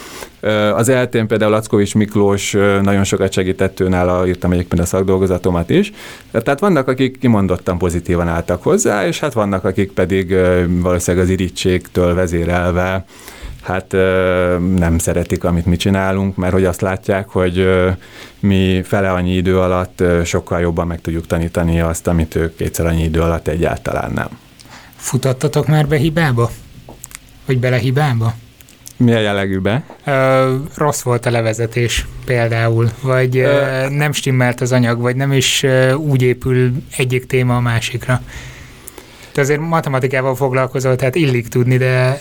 Az eltén például Lackovics Miklós nagyon sokat segített, őnála írtam egyébként a szakdolgozatomat is. Tehát vannak, akik kimondottan pozitívan álltak hozzá, és hát vannak, akik pedig valószínűleg az irítségtől vezérelve hát nem szeretik, amit mi csinálunk, mert hogy azt látják, hogy mi fele annyi idő alatt sokkal jobban meg tudjuk tanítani azt, amit ők kétszer annyi idő alatt egyáltalán nem. Futattatok már be hibába? Vagy bele hibába? Milyen jellegűbe? Ö, rossz volt a levezetés például, vagy ö, nem stimmelt az anyag, vagy nem is ö, úgy épül egyik téma a másikra. Te azért matematikával foglalkozol, tehát illik tudni, de...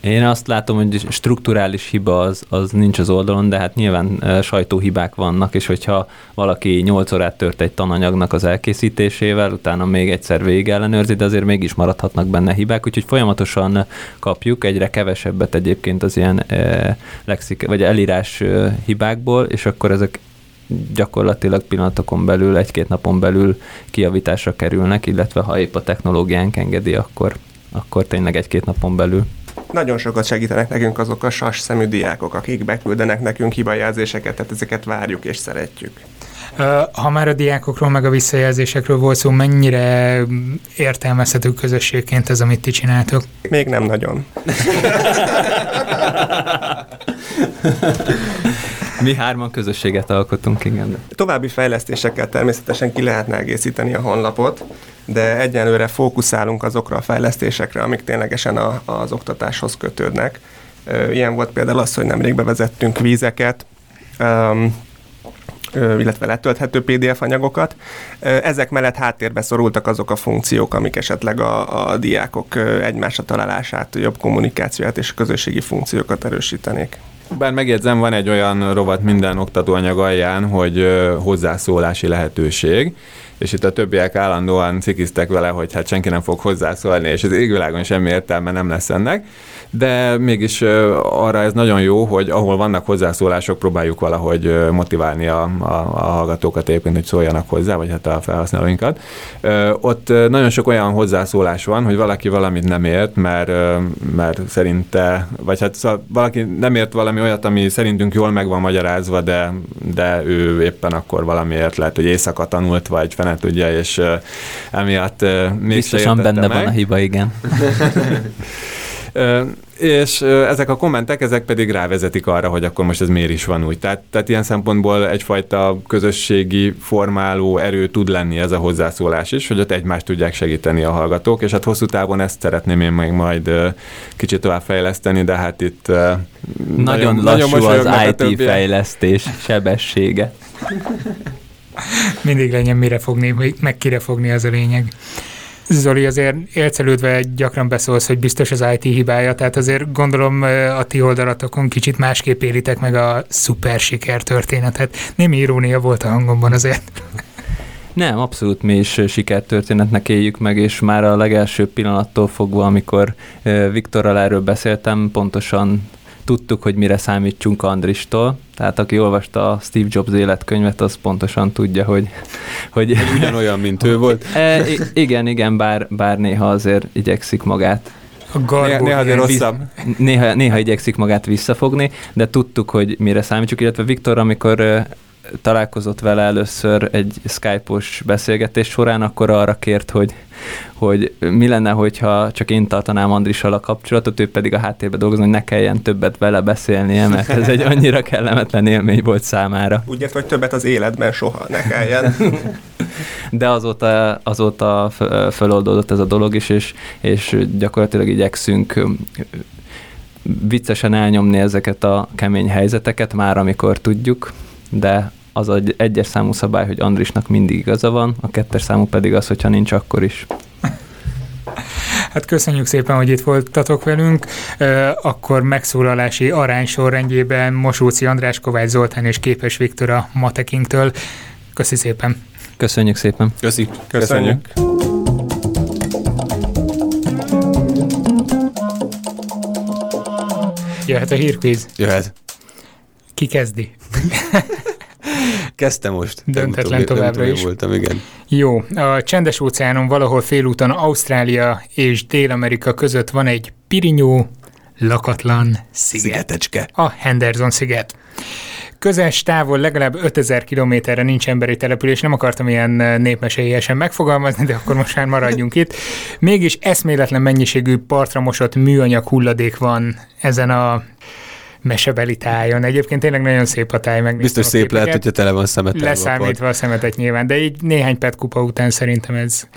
Én azt látom, hogy strukturális hiba az, az nincs az oldalon, de hát nyilván sajtóhibák vannak, és hogyha valaki 8 órát tört egy tananyagnak az elkészítésével, utána még egyszer végig ellenőrzi, de azért mégis maradhatnak benne hibák, úgyhogy folyamatosan kapjuk egyre kevesebbet egyébként az ilyen lexik, vagy elírás hibákból, és akkor ezek gyakorlatilag pillanatokon belül, egy-két napon belül kiavításra kerülnek, illetve ha épp a technológiánk engedi, akkor, akkor tényleg egy-két napon belül. Nagyon sokat segítenek nekünk azok a sas szemű diákok, akik beküldenek nekünk hibajelzéseket, tehát ezeket várjuk és szeretjük. Ha már a diákokról meg a visszajelzésekről volt szó, mennyire értelmezhető közösségként ez, amit ti csináltok? Még nem nagyon. Mi hárman közösséget alkotunk, igen. További fejlesztésekkel természetesen ki lehetne egészíteni a honlapot, de egyenlőre fókuszálunk azokra a fejlesztésekre, amik ténylegesen a, az oktatáshoz kötődnek. Ilyen volt például az, hogy nemrég bevezettünk vízeket, illetve letölthető PDF anyagokat. Ezek mellett háttérbe szorultak azok a funkciók, amik esetleg a, a diákok egymásra találását, jobb kommunikációját és közösségi funkciókat erősítenék. Bár megjegyzem, van egy olyan rovat minden oktatóanyag alján, hogy hozzászólási lehetőség, és itt a többiek állandóan cikiztek vele, hogy hát senki nem fog hozzászólni, és az égvilágon semmi értelme nem lesz ennek, de mégis arra ez nagyon jó, hogy ahol vannak hozzászólások, próbáljuk valahogy motiválni a, a, a hallgatókat egyébként, hogy szóljanak hozzá, vagy hát a felhasználóinkat. Ott nagyon sok olyan hozzászólás van, hogy valaki valamit nem ért, mert, mert szerinte, vagy hát szóval valaki nem ért valami olyat, ami szerintünk jól meg van magyarázva, de, de ő éppen akkor valamiért lehet, hogy éjszaka tanult, vagy fene tudja, és emiatt még Biztosan benne meg. van a hiba, igen. és ezek a kommentek, ezek pedig rávezetik arra, hogy akkor most ez miért is van úgy. Tehát, tehát ilyen szempontból egyfajta közösségi formáló erő tud lenni ez a hozzászólás is, hogy ott egymást tudják segíteni a hallgatók, és hát hosszú távon ezt szeretném én meg majd kicsit tovább fejleszteni, de hát itt nagyon, nagyon lassú nagyon az IT fejlesztés sebessége. Mindig legyen mire fogni, meg kire fogni, az a lényeg. Zoli, azért élcelődve gyakran beszólsz, hogy biztos az IT hibája, tehát azért gondolom a ti oldalatokon kicsit másképp élitek meg a szuper sikertörténetet. Némi irónia volt a hangomban azért. Nem, abszolút mi is sikertörténetnek éljük meg, és már a legelső pillanattól fogva, amikor Viktorral erről beszéltem, pontosan tudtuk, hogy mire számítsunk Andristól, tehát aki olvasta a Steve Jobs életkönyvet, az pontosan tudja, hogy... hogy ugyanolyan, mint ő volt. E, igen, igen, bár, bár néha azért igyekszik magát a néha, néha azért rosszabb. Néha, néha igyekszik magát visszafogni, de tudtuk, hogy mire számítsuk, illetve Viktor, amikor találkozott vele először egy Skype-os beszélgetés során, akkor arra kért, hogy, hogy mi lenne, hogyha csak én tartanám Andrissal a kapcsolatot, ő pedig a háttérbe dolgozni, hogy ne kelljen többet vele beszélnie, mert ez egy annyira kellemetlen élmény volt számára. Úgy ért, hogy többet az életben soha ne kelljen. De azóta, azóta feloldódott ez a dolog is, és, és gyakorlatilag igyekszünk viccesen elnyomni ezeket a kemény helyzeteket már, amikor tudjuk, de az egy egyes számú szabály, hogy Andrisnak mindig igaza van, a kettes számú pedig az, hogyha nincs, akkor is. Hát köszönjük szépen, hogy itt voltatok velünk. Akkor megszólalási arány sorrendjében Mosóci András, Kovács Zoltán és Képes Viktor a Matekingtől. Köszi szépen. Köszönjük szépen. Köszi. Köszönjük. Jöhet a hírkvíz. Jöhet. Ki kezdi? Kezdtem most. Döntetlen továbbra is. voltam, igen. Jó, a csendes óceánon valahol félúton Ausztrália és Dél-Amerika között van egy pirinyó, lakatlan sziget. Szigetecske. A Henderson sziget. Közes távol legalább 5000 kilométerre nincs emberi település, nem akartam ilyen népmesélyesen megfogalmazni, de akkor most már maradjunk itt. Mégis eszméletlen mennyiségű partra mosott műanyag hulladék van ezen a mesebeli tájon. Egyébként tényleg nagyon szép a táj, megnéztem Biztos a szép lehet, képeket. hogyha tele van szemetelve. Leszámítva a szemetet nyilván, de így néhány pet kupa után szerintem ez.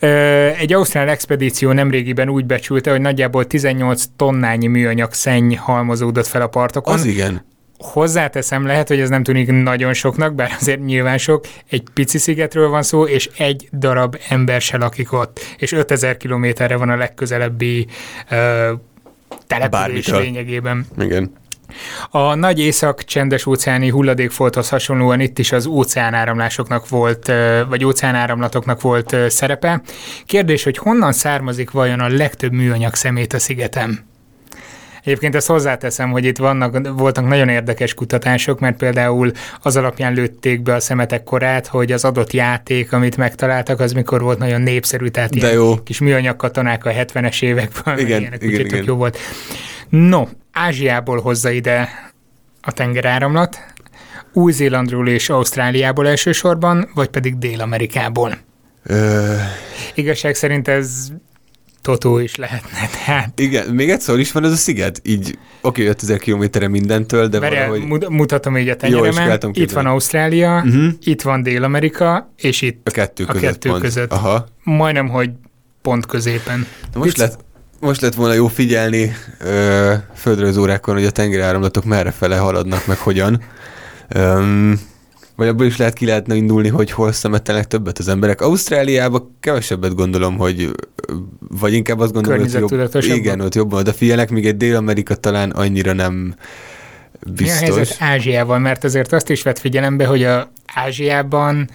Egy ausztrál expedíció nemrégiben úgy becsülte, hogy nagyjából 18 tonnányi műanyag szenny halmozódott fel a partokon. Az igen. Hozzáteszem, lehet, hogy ez nem tűnik nagyon soknak, bár azért nyilván sok. Egy pici szigetről van szó, és egy darab ember se lakik ott. És 5000 kilométerre van a legközelebbi ö, település Bármitől. lényegében. Igen. A nagy észak csendes óceáni hulladékfolthoz hasonlóan itt is az óceánáramlásoknak volt, vagy óceánáramlatoknak volt szerepe. Kérdés, hogy honnan származik vajon a legtöbb műanyag szemét a szigetem? Egyébként ezt hozzáteszem, hogy itt vannak, voltak nagyon érdekes kutatások, mert például az alapján lőtték be a szemetek korát, hogy az adott játék, amit megtaláltak, az mikor volt nagyon népszerű, tehát De jó. kis műanyag katonák a 70-es években, Igen, ilyenek, igen, igen. jó volt. No, Ázsiából hozza ide a tengeráramlat, Új-Zélandról és Ausztráliából elsősorban, vagy pedig Dél-Amerikából. Ö, Igazság szerint ez totó is lehetne. Tehát igen, még egyszer is van ez a sziget? Így, oké, 5000 kilométerre mindentől, de Várjál, valahogy... mut- mutatom így a Jó, tenyeremen. kelltem Itt van. Ausztrália, Uh-huh. itt van Dél-Amerika, és itt A kettő A között kettő pont. között. Aha. majdnem, hogy pont középen. Na most lett, most lett volna jó figyelni ö, földrajzórákon, hogy a tengeráramlatok merre fele haladnak, meg hogyan. Öm, vagy abból is lehet ki lehetne indulni, hogy hol szemetelnek többet az emberek. Ausztráliában kevesebbet gondolom, hogy vagy inkább azt gondolom, hogy jobb, igen, ott jobban odafigyelek, míg egy Dél-Amerika talán annyira nem Mi a helyzet biztos. Ázsiával? Mert azért azt is vett figyelembe, hogy a Ázsiában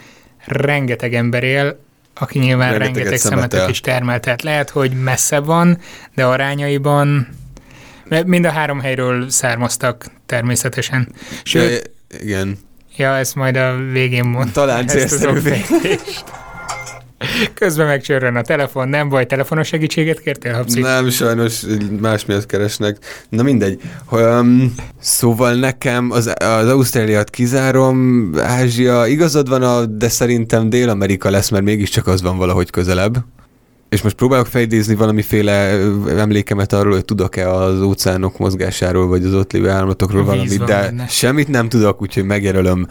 rengeteg ember él, aki nyilván Rengeteget rengeteg szemetet szemetel. is termel. Tehát lehet, hogy messze van, de arányaiban mind a három helyről származtak természetesen. Sőt, Ja, igen. Ja, ezt majd a végén mondom. Talán célszerű. Közben megcsörren a telefon, nem baj, telefonos segítséget kértél, Habszi? Nem, sajnos más miatt keresnek. Na mindegy. Um, szóval nekem az, az Ausztráliát kizárom, Ázsia, igazad van, a, de szerintem Dél-Amerika lesz, mert mégiscsak az van valahogy közelebb. És most próbálok felidézni valamiféle emlékemet arról, hogy tudok-e az óceánok mozgásáról, vagy az ott lévő állatokról valamit, de benne. semmit nem tudok, úgyhogy megjelölöm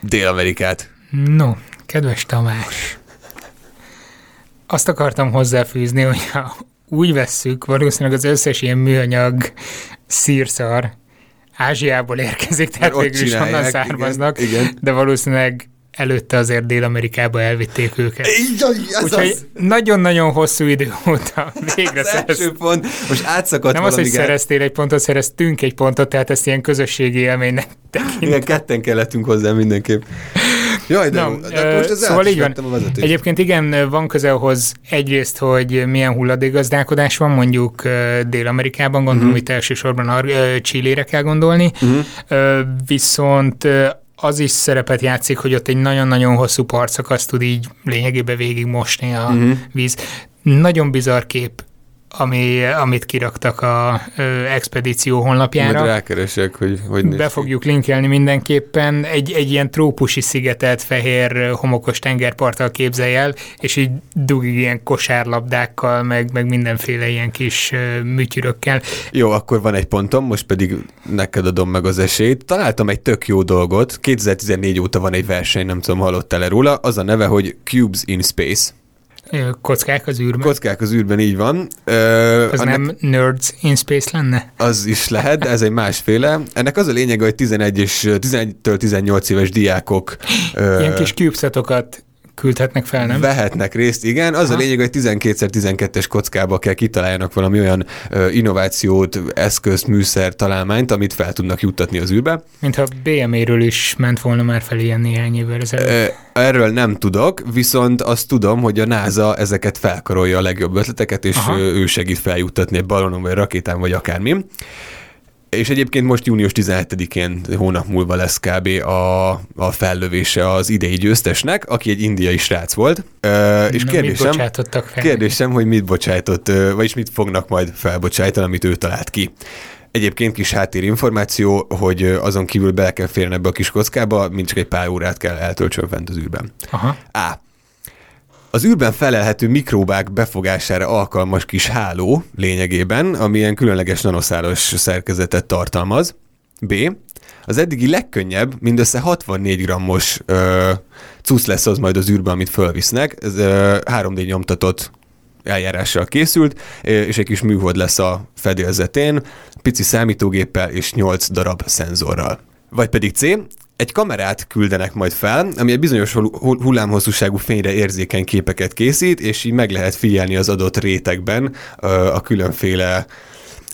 Dél-Amerikát. No, kedves Tamás, azt akartam hozzáfűzni, hogy ha úgy vesszük, valószínűleg az összes ilyen műanyag szírszar Ázsiából érkezik, tehát végül is onnan származnak, Igen, igen. de valószínűleg előtte azért Dél-Amerikába elvitték őket. Úgyhogy nagyon-nagyon hosszú idő óta végre szereztünk. első pont, most átszakadt Nem az, hogy szereztél egy pontot, szereztünk egy pontot, tehát ezt ilyen közösségi élménynek tekintem. Igen, ketten kellettünk hozzá mindenképp. Jaj, de, Na, de akkor most ez szóval így van. a vezetést. Egyébként igen, van közelhoz egyrészt, hogy milyen hulladékgazdálkodás van, mondjuk Dél-Amerikában, gondolom Mhm. itt elsősorban Ar- ö, Chilére kell gondolni, Uh-huh. Viszont az is szerepet játszik, hogy ott egy nagyon-nagyon hosszú partszakaszt tud így lényegében végig mosni a Uh-huh. víz. Nagyon bizarr kép, ami, amit kiraktak a ö, expedíció Majd honlapjára. rákeresek, hogy hogy Be fogjuk linkelni mindenképpen. Egy, egy ilyen trópusi szigetet fehér homokos tengerparttal képzelj el, és így dugig ilyen kosárlabdákkal, meg, meg mindenféle ilyen kis ö, műtyürökkel. Jó, akkor van egy pontom, most pedig neked adom meg az esélyt. Találtam egy tök jó dolgot. 2014 óta van egy verseny, nem tudom, hallottál-e róla. Az a neve, hogy Cubes in Space. Kockák az űrben. Kockák az űrben így van. Ö, az annak- nem Nerds in Space lenne? Az is lehet, de ez egy másféle. Ennek az a lényege, hogy 11 és 11-től 18 éves diákok ö, Ilyen kis cubesatokat küldhetnek fel, nem? vehetnek részt, igen. Az Aha. a lényeg, hogy 12x12-es kockába kell kitaláljanak valami olyan innovációt, eszközt, műszer, találmányt, amit fel tudnak juttatni az űrbe. Mintha BME-ről is ment volna már fel ilyen néhány évvel ezelőtt. Erről nem tudok, viszont azt tudom, hogy a NASA ezeket felkarolja a legjobb ötleteket, és Aha. ő segít feljuttatni egy balonon, vagy rakétán, vagy akármi. És egyébként most június 17-én hónap múlva lesz kb. a, a fellövése az idei győztesnek, aki egy indiai srác volt. Ö, és Na, kérdésem, fel? kérdésem, hogy mit bocsájtott, vagyis mit fognak majd felbocsájtani, amit ő talált ki. Egyébként kis háttérinformáció, hogy azon kívül bele kell férni ebbe a kis kockába, mint csak egy pár órát kell eltöltsön fent az űrben. Aha. A. Az űrben felelhető mikróbák befogására alkalmas kis háló lényegében, ami különleges nanoszálos szerkezetet tartalmaz. B. Az eddigi legkönnyebb, mindössze 64 grammos ö, lesz az majd az űrben, amit fölvisznek. Ez ö, 3D nyomtatott eljárással készült, és egy kis műhold lesz a fedélzetén, pici számítógéppel és 8 darab szenzorral. Vagy pedig C, egy kamerát küldenek majd fel, ami egy bizonyos hul- hul- hullámhosszúságú fényre érzékeny képeket készít, és így meg lehet figyelni az adott rétegben a különféle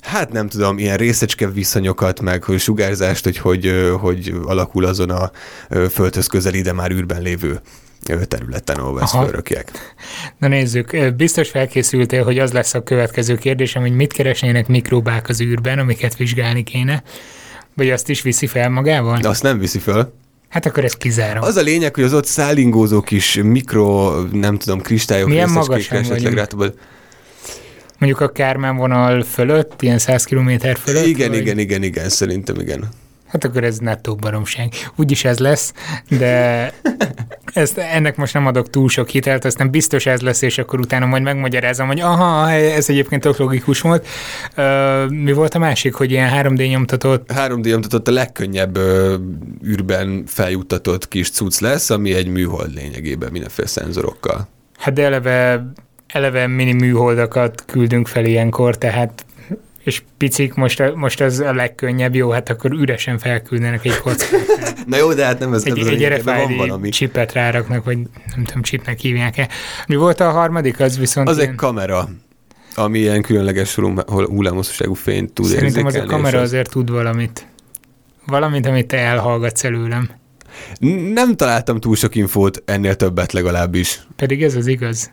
Hát nem tudom, ilyen részecske viszonyokat, meg hogy sugárzást, hogy, hogy hogy alakul azon a földhöz közeli, de már űrben lévő területen, ahol ezt fölrökják. Na nézzük, biztos felkészültél, hogy az lesz a következő kérdésem, hogy mit keresnének mikróbák az űrben, amiket vizsgálni kéne, vagy azt is viszi fel magával? De azt nem viszi föl. Hát akkor ez kizárom. Az a lényeg, hogy az ott szállingózó kis mikro, nem tudom, kristályok, Milyen magasan esetleg rátobod. Mondjuk a Kármán vonal fölött, ilyen 100 km fölött? Igen, vagy? igen, igen, igen, szerintem igen. Hát akkor ez nettó baromság. Úgyis ez lesz, de ezt, ennek most nem adok túl sok hitelt, aztán biztos ez lesz, és akkor utána majd megmagyarázom, hogy aha, ez egyébként tök logikus volt. Ö, mi volt a másik, hogy ilyen 3D nyomtatott 3D nyomtatott a legkönnyebb ö, űrben feljuttatott kis cucc lesz, ami egy műhold lényegében mindenféle szenzorokkal. Hát de eleve, eleve mini műholdakat küldünk fel ilyenkor, tehát és picik, most, most az a legkönnyebb, jó, hát akkor üresen felküldenek egy kockát. Na jó, de hát nem ez Egy, nem egy ebben van RFID valami. csipet ráraknak, vagy nem tudom, chipnek hívják-e. Mi volt a harmadik? Az viszont Az ilyen, egy kamera, ami ilyen különleges hullám- hullámhosszúságú fényt tud Szerintem az a kamera azért tud valamit. Valamit, amit te elhallgatsz előlem. Nem találtam túl sok infót, ennél többet legalábbis. Pedig ez az igaz.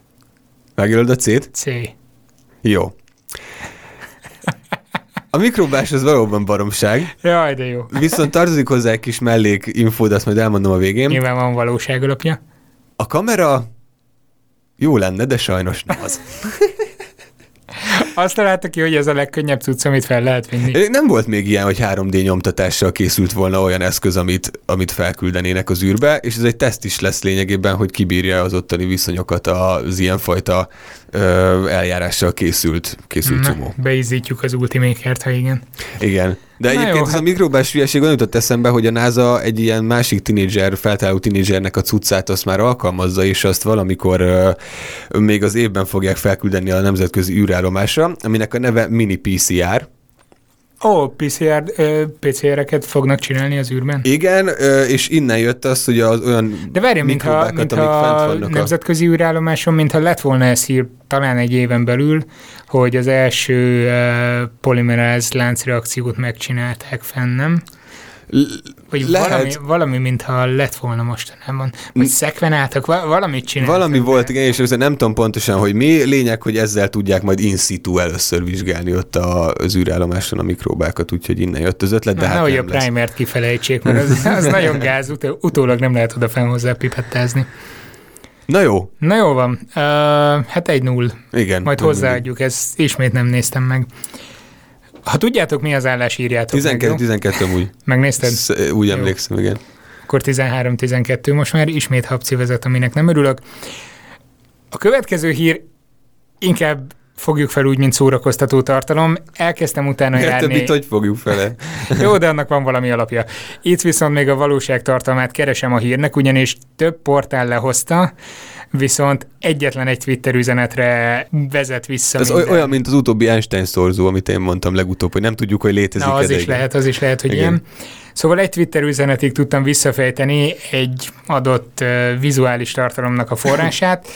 Megjelöld a C-t? C. Jó. A mikrobás az valóban baromság, Jaj, de jó. viszont tartozik hozzá egy kis mellék infó, de azt majd elmondom a végén. Nyilván van valóság alapja. A kamera jó lenne, de sajnos nem az. Azt találta ki, hogy ez a legkönnyebb cucc, amit fel lehet vinni. Nem volt még ilyen, hogy 3D nyomtatással készült volna olyan eszköz, amit, amit felküldenének az űrbe, és ez egy teszt is lesz lényegében, hogy kibírja az ottani viszonyokat az ilyenfajta eljárással készült, készült cumó. beizítjuk az ultimékert, ha igen. Igen. De Na egyébként jó, ez a hát- mikrobás hülyeség olyan jutott eszembe, hogy a NASA egy ilyen másik tinédzser, feltáló tinédzsernek a cuccát azt már alkalmazza, és azt valamikor ö, még az évben fogják felküldeni a nemzetközi űrállomásra, aminek a neve Mini PCR. Ó, PCR, PCR-eket fognak csinálni az űrben? Igen, és innen jött az, hogy az olyan De várj, mintha, mintha a nemzetközi űrállomáson, mintha lett volna ez hír talán egy éven belül, hogy az első polimeráz láncreakciót megcsinálták fenn, nem? Vagy Lehet. valami, valami, mintha lett volna mostanában. Vagy szekvenáltak, va- valamit csináltak. Valami de- volt, igen, és nem tudom pontosan, hogy mi. Lényeg, hogy ezzel tudják majd in situ először vizsgálni ott a- az űrállomáson a mikrobákat, úgyhogy innen jött az ötlet, de Na, hát nehogy a primert kifelejtsék, mert az, az nagyon gáz, ut- utólag nem lehet oda fenn hozzá pipettázni. Na jó, Na jó van, uh, hát egy null. igen. Majd hozzáadjuk, ezt ismét nem néztem meg. Ha tudjátok, mi az állás, írjátok meg, 12, jó? 12 amúgy. Megnézted? Sz- Úgy Jó. emlékszem, igen. Akkor 13-12 most már ismét Habci vezet, aminek nem örülök. A következő hír inkább fogjuk fel úgy, mint szórakoztató tartalom. Elkezdtem utána Miért járni. többit hogy fogjuk fele? Jó, de annak van valami alapja. Itt viszont még a valóság tartalmát keresem a hírnek, ugyanis több portál lehozta, viszont egyetlen egy Twitter üzenetre vezet vissza Ez minden. oly- olyan, mint az utóbbi Einstein szorzó, amit én mondtam legutóbb, hogy nem tudjuk, hogy létezik Na, az is igen. lehet, az is lehet, hogy Igen. ilyen. Szóval egy Twitter üzenetig tudtam visszafejteni egy adott uh, vizuális tartalomnak a forrását,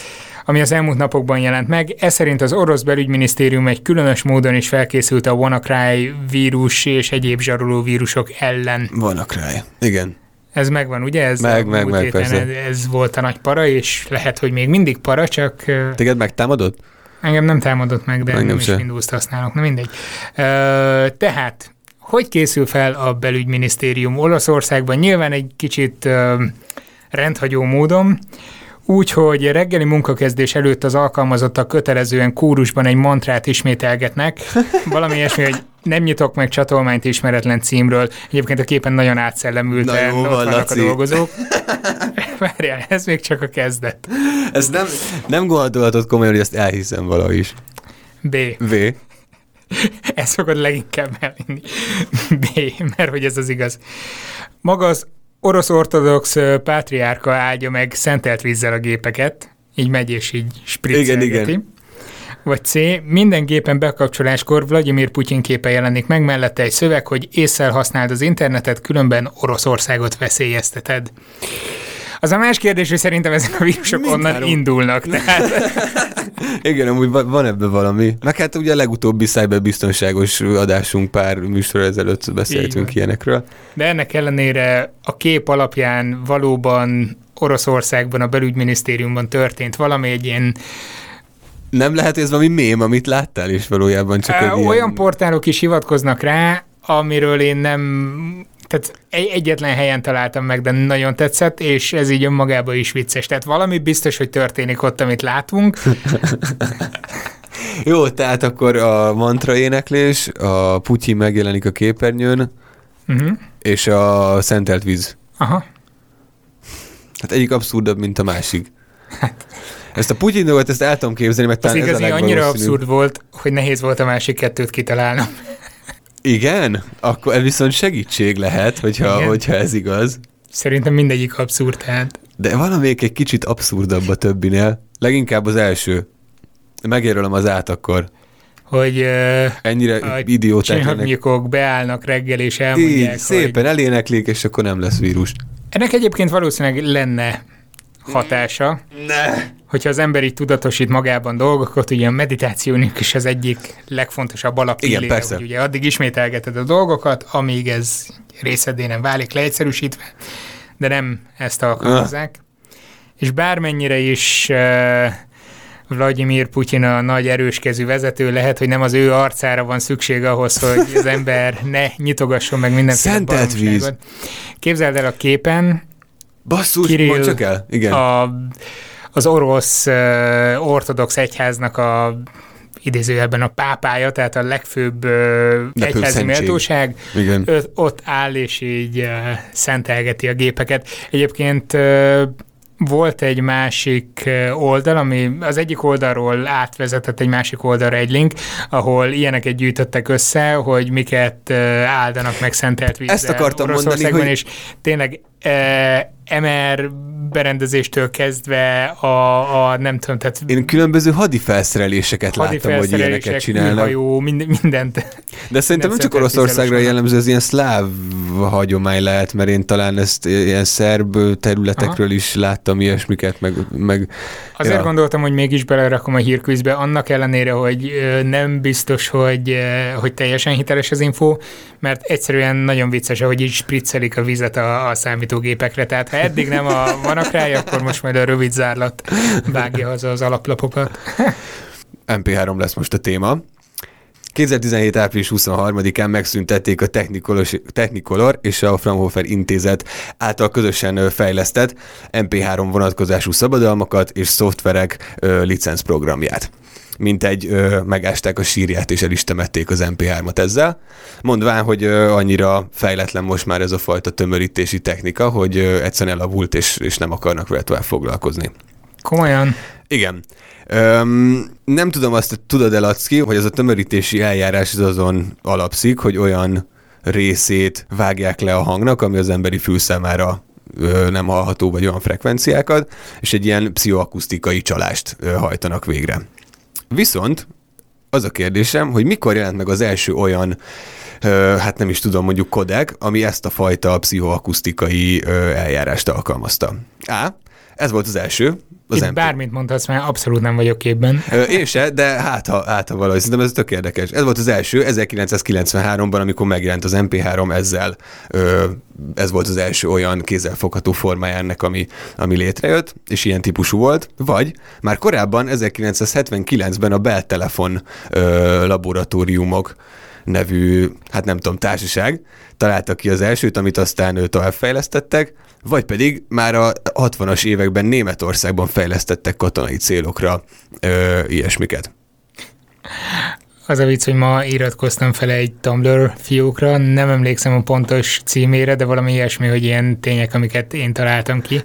ami az elmúlt napokban jelent meg. Ez szerint az orosz belügyminisztérium egy különös módon is felkészült a WannaCry vírus és egyéb zsaroló vírusok ellen. Vannak rá. Igen. Ez megvan, ugye? Ez Meg, meg, meg, persze. Ez, ez volt a nagy para, és lehet, hogy még mindig para, csak Téged megtámadott? engem nem támadott meg, de Engem nem is se. Windows-t használok, na mindegy. Ö, tehát, hogy készül fel a belügyminisztérium Olaszországban? Nyilván egy kicsit ö, rendhagyó módon, Úgyhogy reggeli munkakezdés előtt az alkalmazottak kötelezően kórusban egy mantrát ismételgetnek, valami ilyesmi, hogy nem nyitok meg csatolmányt ismeretlen címről. Egyébként a képen nagyon átszellemülten Na jó ott van, vannak Laci. a dolgozók. Várjál, ez még csak a kezdet. Ez nem, nem gondolhatod komolyan, hogy ezt elhiszem valahogy is. B. V. Ez fogod leginkább elvinni. B, mert hogy ez az igaz. Maga az orosz ortodox pátriárka áldja meg szentelt vízzel a gépeket, így megy és így spriccelgeti. Igen, igen. Vagy C. Minden gépen bekapcsoláskor Vladimir Putyin képe jelenik meg, mellette egy szöveg, hogy észszel használd az internetet, különben Oroszországot veszélyezteted. Az a más kérdés, hogy szerintem ezek a vírusok onnan Mindhárom. indulnak. Tehát Igen, amúgy va- van ebben valami. Meg hát ugye a legutóbbi cyberbiztonságos adásunk pár műsor ezelőtt beszéltünk ilyenekről. De ennek ellenére a kép alapján valóban Oroszországban, a belügyminisztériumban történt valami egy ilyen Nem lehet ez valami mém, amit láttál, és valójában csak egy Ö, ilyen... olyan portálok is hivatkoznak rá, amiről én nem, tehát egy, egyetlen helyen találtam meg, de nagyon tetszett, és ez így önmagában is vicces. Tehát valami biztos, hogy történik ott, amit látunk. Jó, tehát akkor a mantra éneklés, a Putyin megjelenik a képernyőn, Uh-huh. és a szentelt víz. Aha. Hát egyik abszurdabb, mint a másik. Ezt a Putyin dolgot, ezt el tudom képzelni, mert talán ez a igazi annyira legvalószínűbb. abszurd volt, hogy nehéz volt a másik kettőt kitalálnom. Igen? Akkor ez viszont segítség lehet, hogyha, Igen. hogyha ez igaz. Szerintem mindegyik abszurd, tehát. De valamelyik egy kicsit abszurdabb a többinél. Leginkább az első. Megjelölöm az át akkor. Hogy uh, Ennyire idióták lennek. beállnak reggel, és Így, elmondják, hogy szépen eléneklik, és akkor nem lesz vírus. ennek egyébként valószínűleg lenne hatása, Ne! hogyha az ember így tudatosít magában dolgokat, ugye a meditációnak is az egyik legfontosabb alapillére, Igen, persze. hogy ugye addig ismételgeted a dolgokat, amíg ez részedé nem válik leegyszerűsítve, de nem ezt alkalmazzák. És bármennyire is uh, Vladimir Putyin a nagy erőskezű vezető, lehet, hogy nem az ő arcára van szükség ahhoz, hogy az ember ne nyitogasson meg mindenféle Szentelt víz. Képzeld el a képen, Basszus, Kirill mondd csak el. Igen. A... az orosz uh, ortodox egyháznak a idézőjelben a pápája, tehát a legfőbb uh, egyházi méltóság, ő ott áll és így uh, szentelgeti a gépeket. Egyébként uh, volt egy másik oldal, ami az egyik oldalról átvezetett egy másik oldalra egy link, ahol ilyeneket gyűjtöttek össze, hogy miket áldanak meg szentelt vízzel Ezt akartam mondani, Oroszországban, hogy- és tényleg MR berendezéstől kezdve a, a nem tudom, tehát Én különböző hadifelszereléseket láttam, hogy ilyeneket csinálnak. űrhajó, mind, mindent. De szerintem nem csak Oroszországra jellemző, ez ilyen szláv hagyomány lehet, mert én talán ezt ilyen szerb területekről is láttam ilyesmiket, meg, meg Azért Ja. gondoltam, hogy mégis belerakom a hírkvízbe, annak ellenére, hogy nem biztos, hogy, hogy teljesen hiteles az info, mert egyszerűen nagyon vicces, hogy így spriccelik a vizet a, a számítógépekre. Tehát ha eddig nem a vanakrája, akkor most majd a rövid zárlat vágja haza az alaplapokat. MP3 lesz most a téma. 2017. április 23-án megszüntették a Technicolor- és a Fraunhofer Intézet által közösen fejlesztett MP3 vonatkozású szabadalmakat és szoftverek ö, licencprogramját. Mint egy ö, megásták a sírját és el is temették az MP3-at ezzel, mondván, hogy ö, annyira fejletlen most már ez a fajta tömörítési technika, hogy ö, egyszerűen elavult és, és nem akarnak vele tovább foglalkozni. Komolyan. Igen. Öm, nem tudom azt, tudod-e, Lacki, hogy ez a tömörítési eljárás az azon alapszik, hogy olyan részét vágják le a hangnak, ami az emberi fül számára nem hallható, vagy olyan frekvenciákat, és egy ilyen pszichoakusztikai csalást hajtanak végre. Viszont az a kérdésem, hogy mikor jelent meg az első olyan, hát nem is tudom, mondjuk kodek, ami ezt a fajta pszichoakusztikai eljárást alkalmazta. A. Ez volt az első. Az Itt MP. bármit mondhatsz, mert abszolút nem vagyok képben. Én se, de hát ha, hát ha valahogy, szerintem ez tök érdekes. Ez volt az első, 1993-ban, amikor megjelent az MP3 ezzel, ez volt az első olyan kézzelfogható formája ennek, ami, ami létrejött, és ilyen típusú volt. Vagy már korábban, 1979-ben a Bell Telefon laboratóriumok nevű, hát nem tudom, társaság találta ki az elsőt, amit aztán továbbfejlesztettek, vagy pedig már a 60-as években Németországban fejlesztettek katonai célokra ö, ilyesmiket. Az a vicc, hogy ma iratkoztam fel egy Tumblr fiókra, nem emlékszem a pontos címére, de valami ilyesmi, hogy ilyen tények, amiket én találtam ki.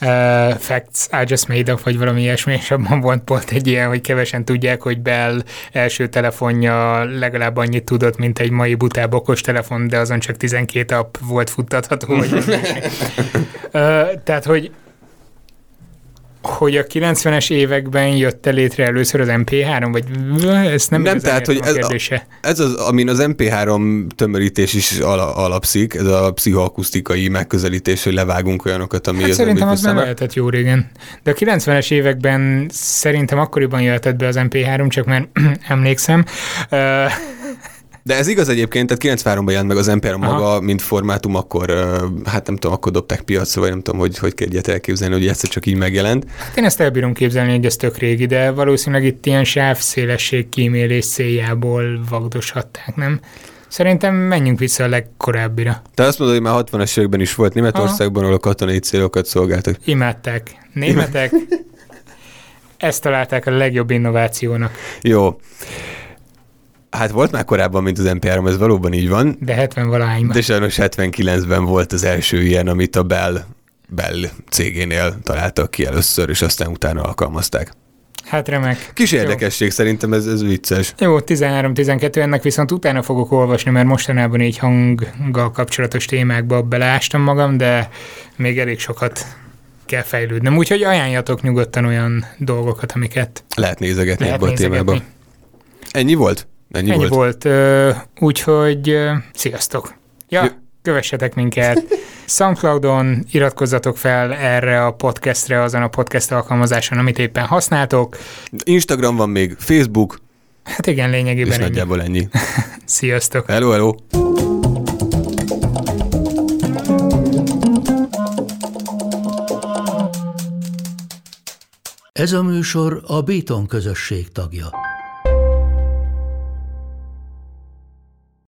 uh, facts I just made up, vagy valami ilyesmi, és abban volt pont egy ilyen, hogy kevesen tudják, hogy Bell első telefonja legalább annyit tudott, mint egy mai butább okos telefon, de azon csak 12 app volt futtatható. Vagy uh, tehát, hogy hogy a 90-es években jött -e létre először az MP3, vagy ezt nem, nem tehát, hogy ez, a, ez az, amin az MP3 tömörítés is alapszik, ez a pszichoakusztikai megközelítés, hogy levágunk olyanokat, ami... Hát szerintem az már lehetett jó régen. De a 90-es években szerintem akkoriban jöhetett be az MP3, csak már emlékszem. De ez igaz egyébként, tehát 93-ban jelent meg az MPR maga, mint formátum, akkor hát nem tudom, akkor dobták piacra, vagy nem tudom, hogy hogy ilyet elképzelni, hogy egyszer csak így megjelent. Hát én ezt elbírom képzelni, hogy ez tök régi, de valószínűleg itt ilyen sávszélesség kímélés céljából vagdoshatták, nem? Szerintem menjünk vissza a legkorábbira. Te azt mondod, hogy már 60-as években is volt Németországban, ahol a katonai célokat szolgáltak. Imádták. Németek ezt találták a legjobb innovációnak. Jó. Hát volt már korábban, mint az MP3, ez valóban így van. De 70 valahányban. De sajnos 79-ben volt az első ilyen, amit a Bell, Bell cégénél találtak ki először, és aztán utána alkalmazták. Hát remek. Kis érdekesség, Jó. szerintem ez, ez vicces. Jó, 13-12, ennek viszont utána fogok olvasni, mert mostanában így hanggal kapcsolatos témákba beleástam magam, de még elég sokat kell fejlődnöm. Úgyhogy ajánljatok nyugodtan olyan dolgokat, amiket lehet nézegetni lehet ebbe a témába. Ennyi volt? Ennyi, Ennyi volt. volt. Úgyhogy sziasztok! Ja, J- kövessetek minket Soundcloudon, iratkozzatok fel erre a podcastre, azon a podcast alkalmazáson, amit éppen használtok. Instagram van még, Facebook. Hát igen, lényegében És ennyi. nagyjából ennyi. Sziasztok! Hello, hello! Ez a műsor a Béton közösség tagja.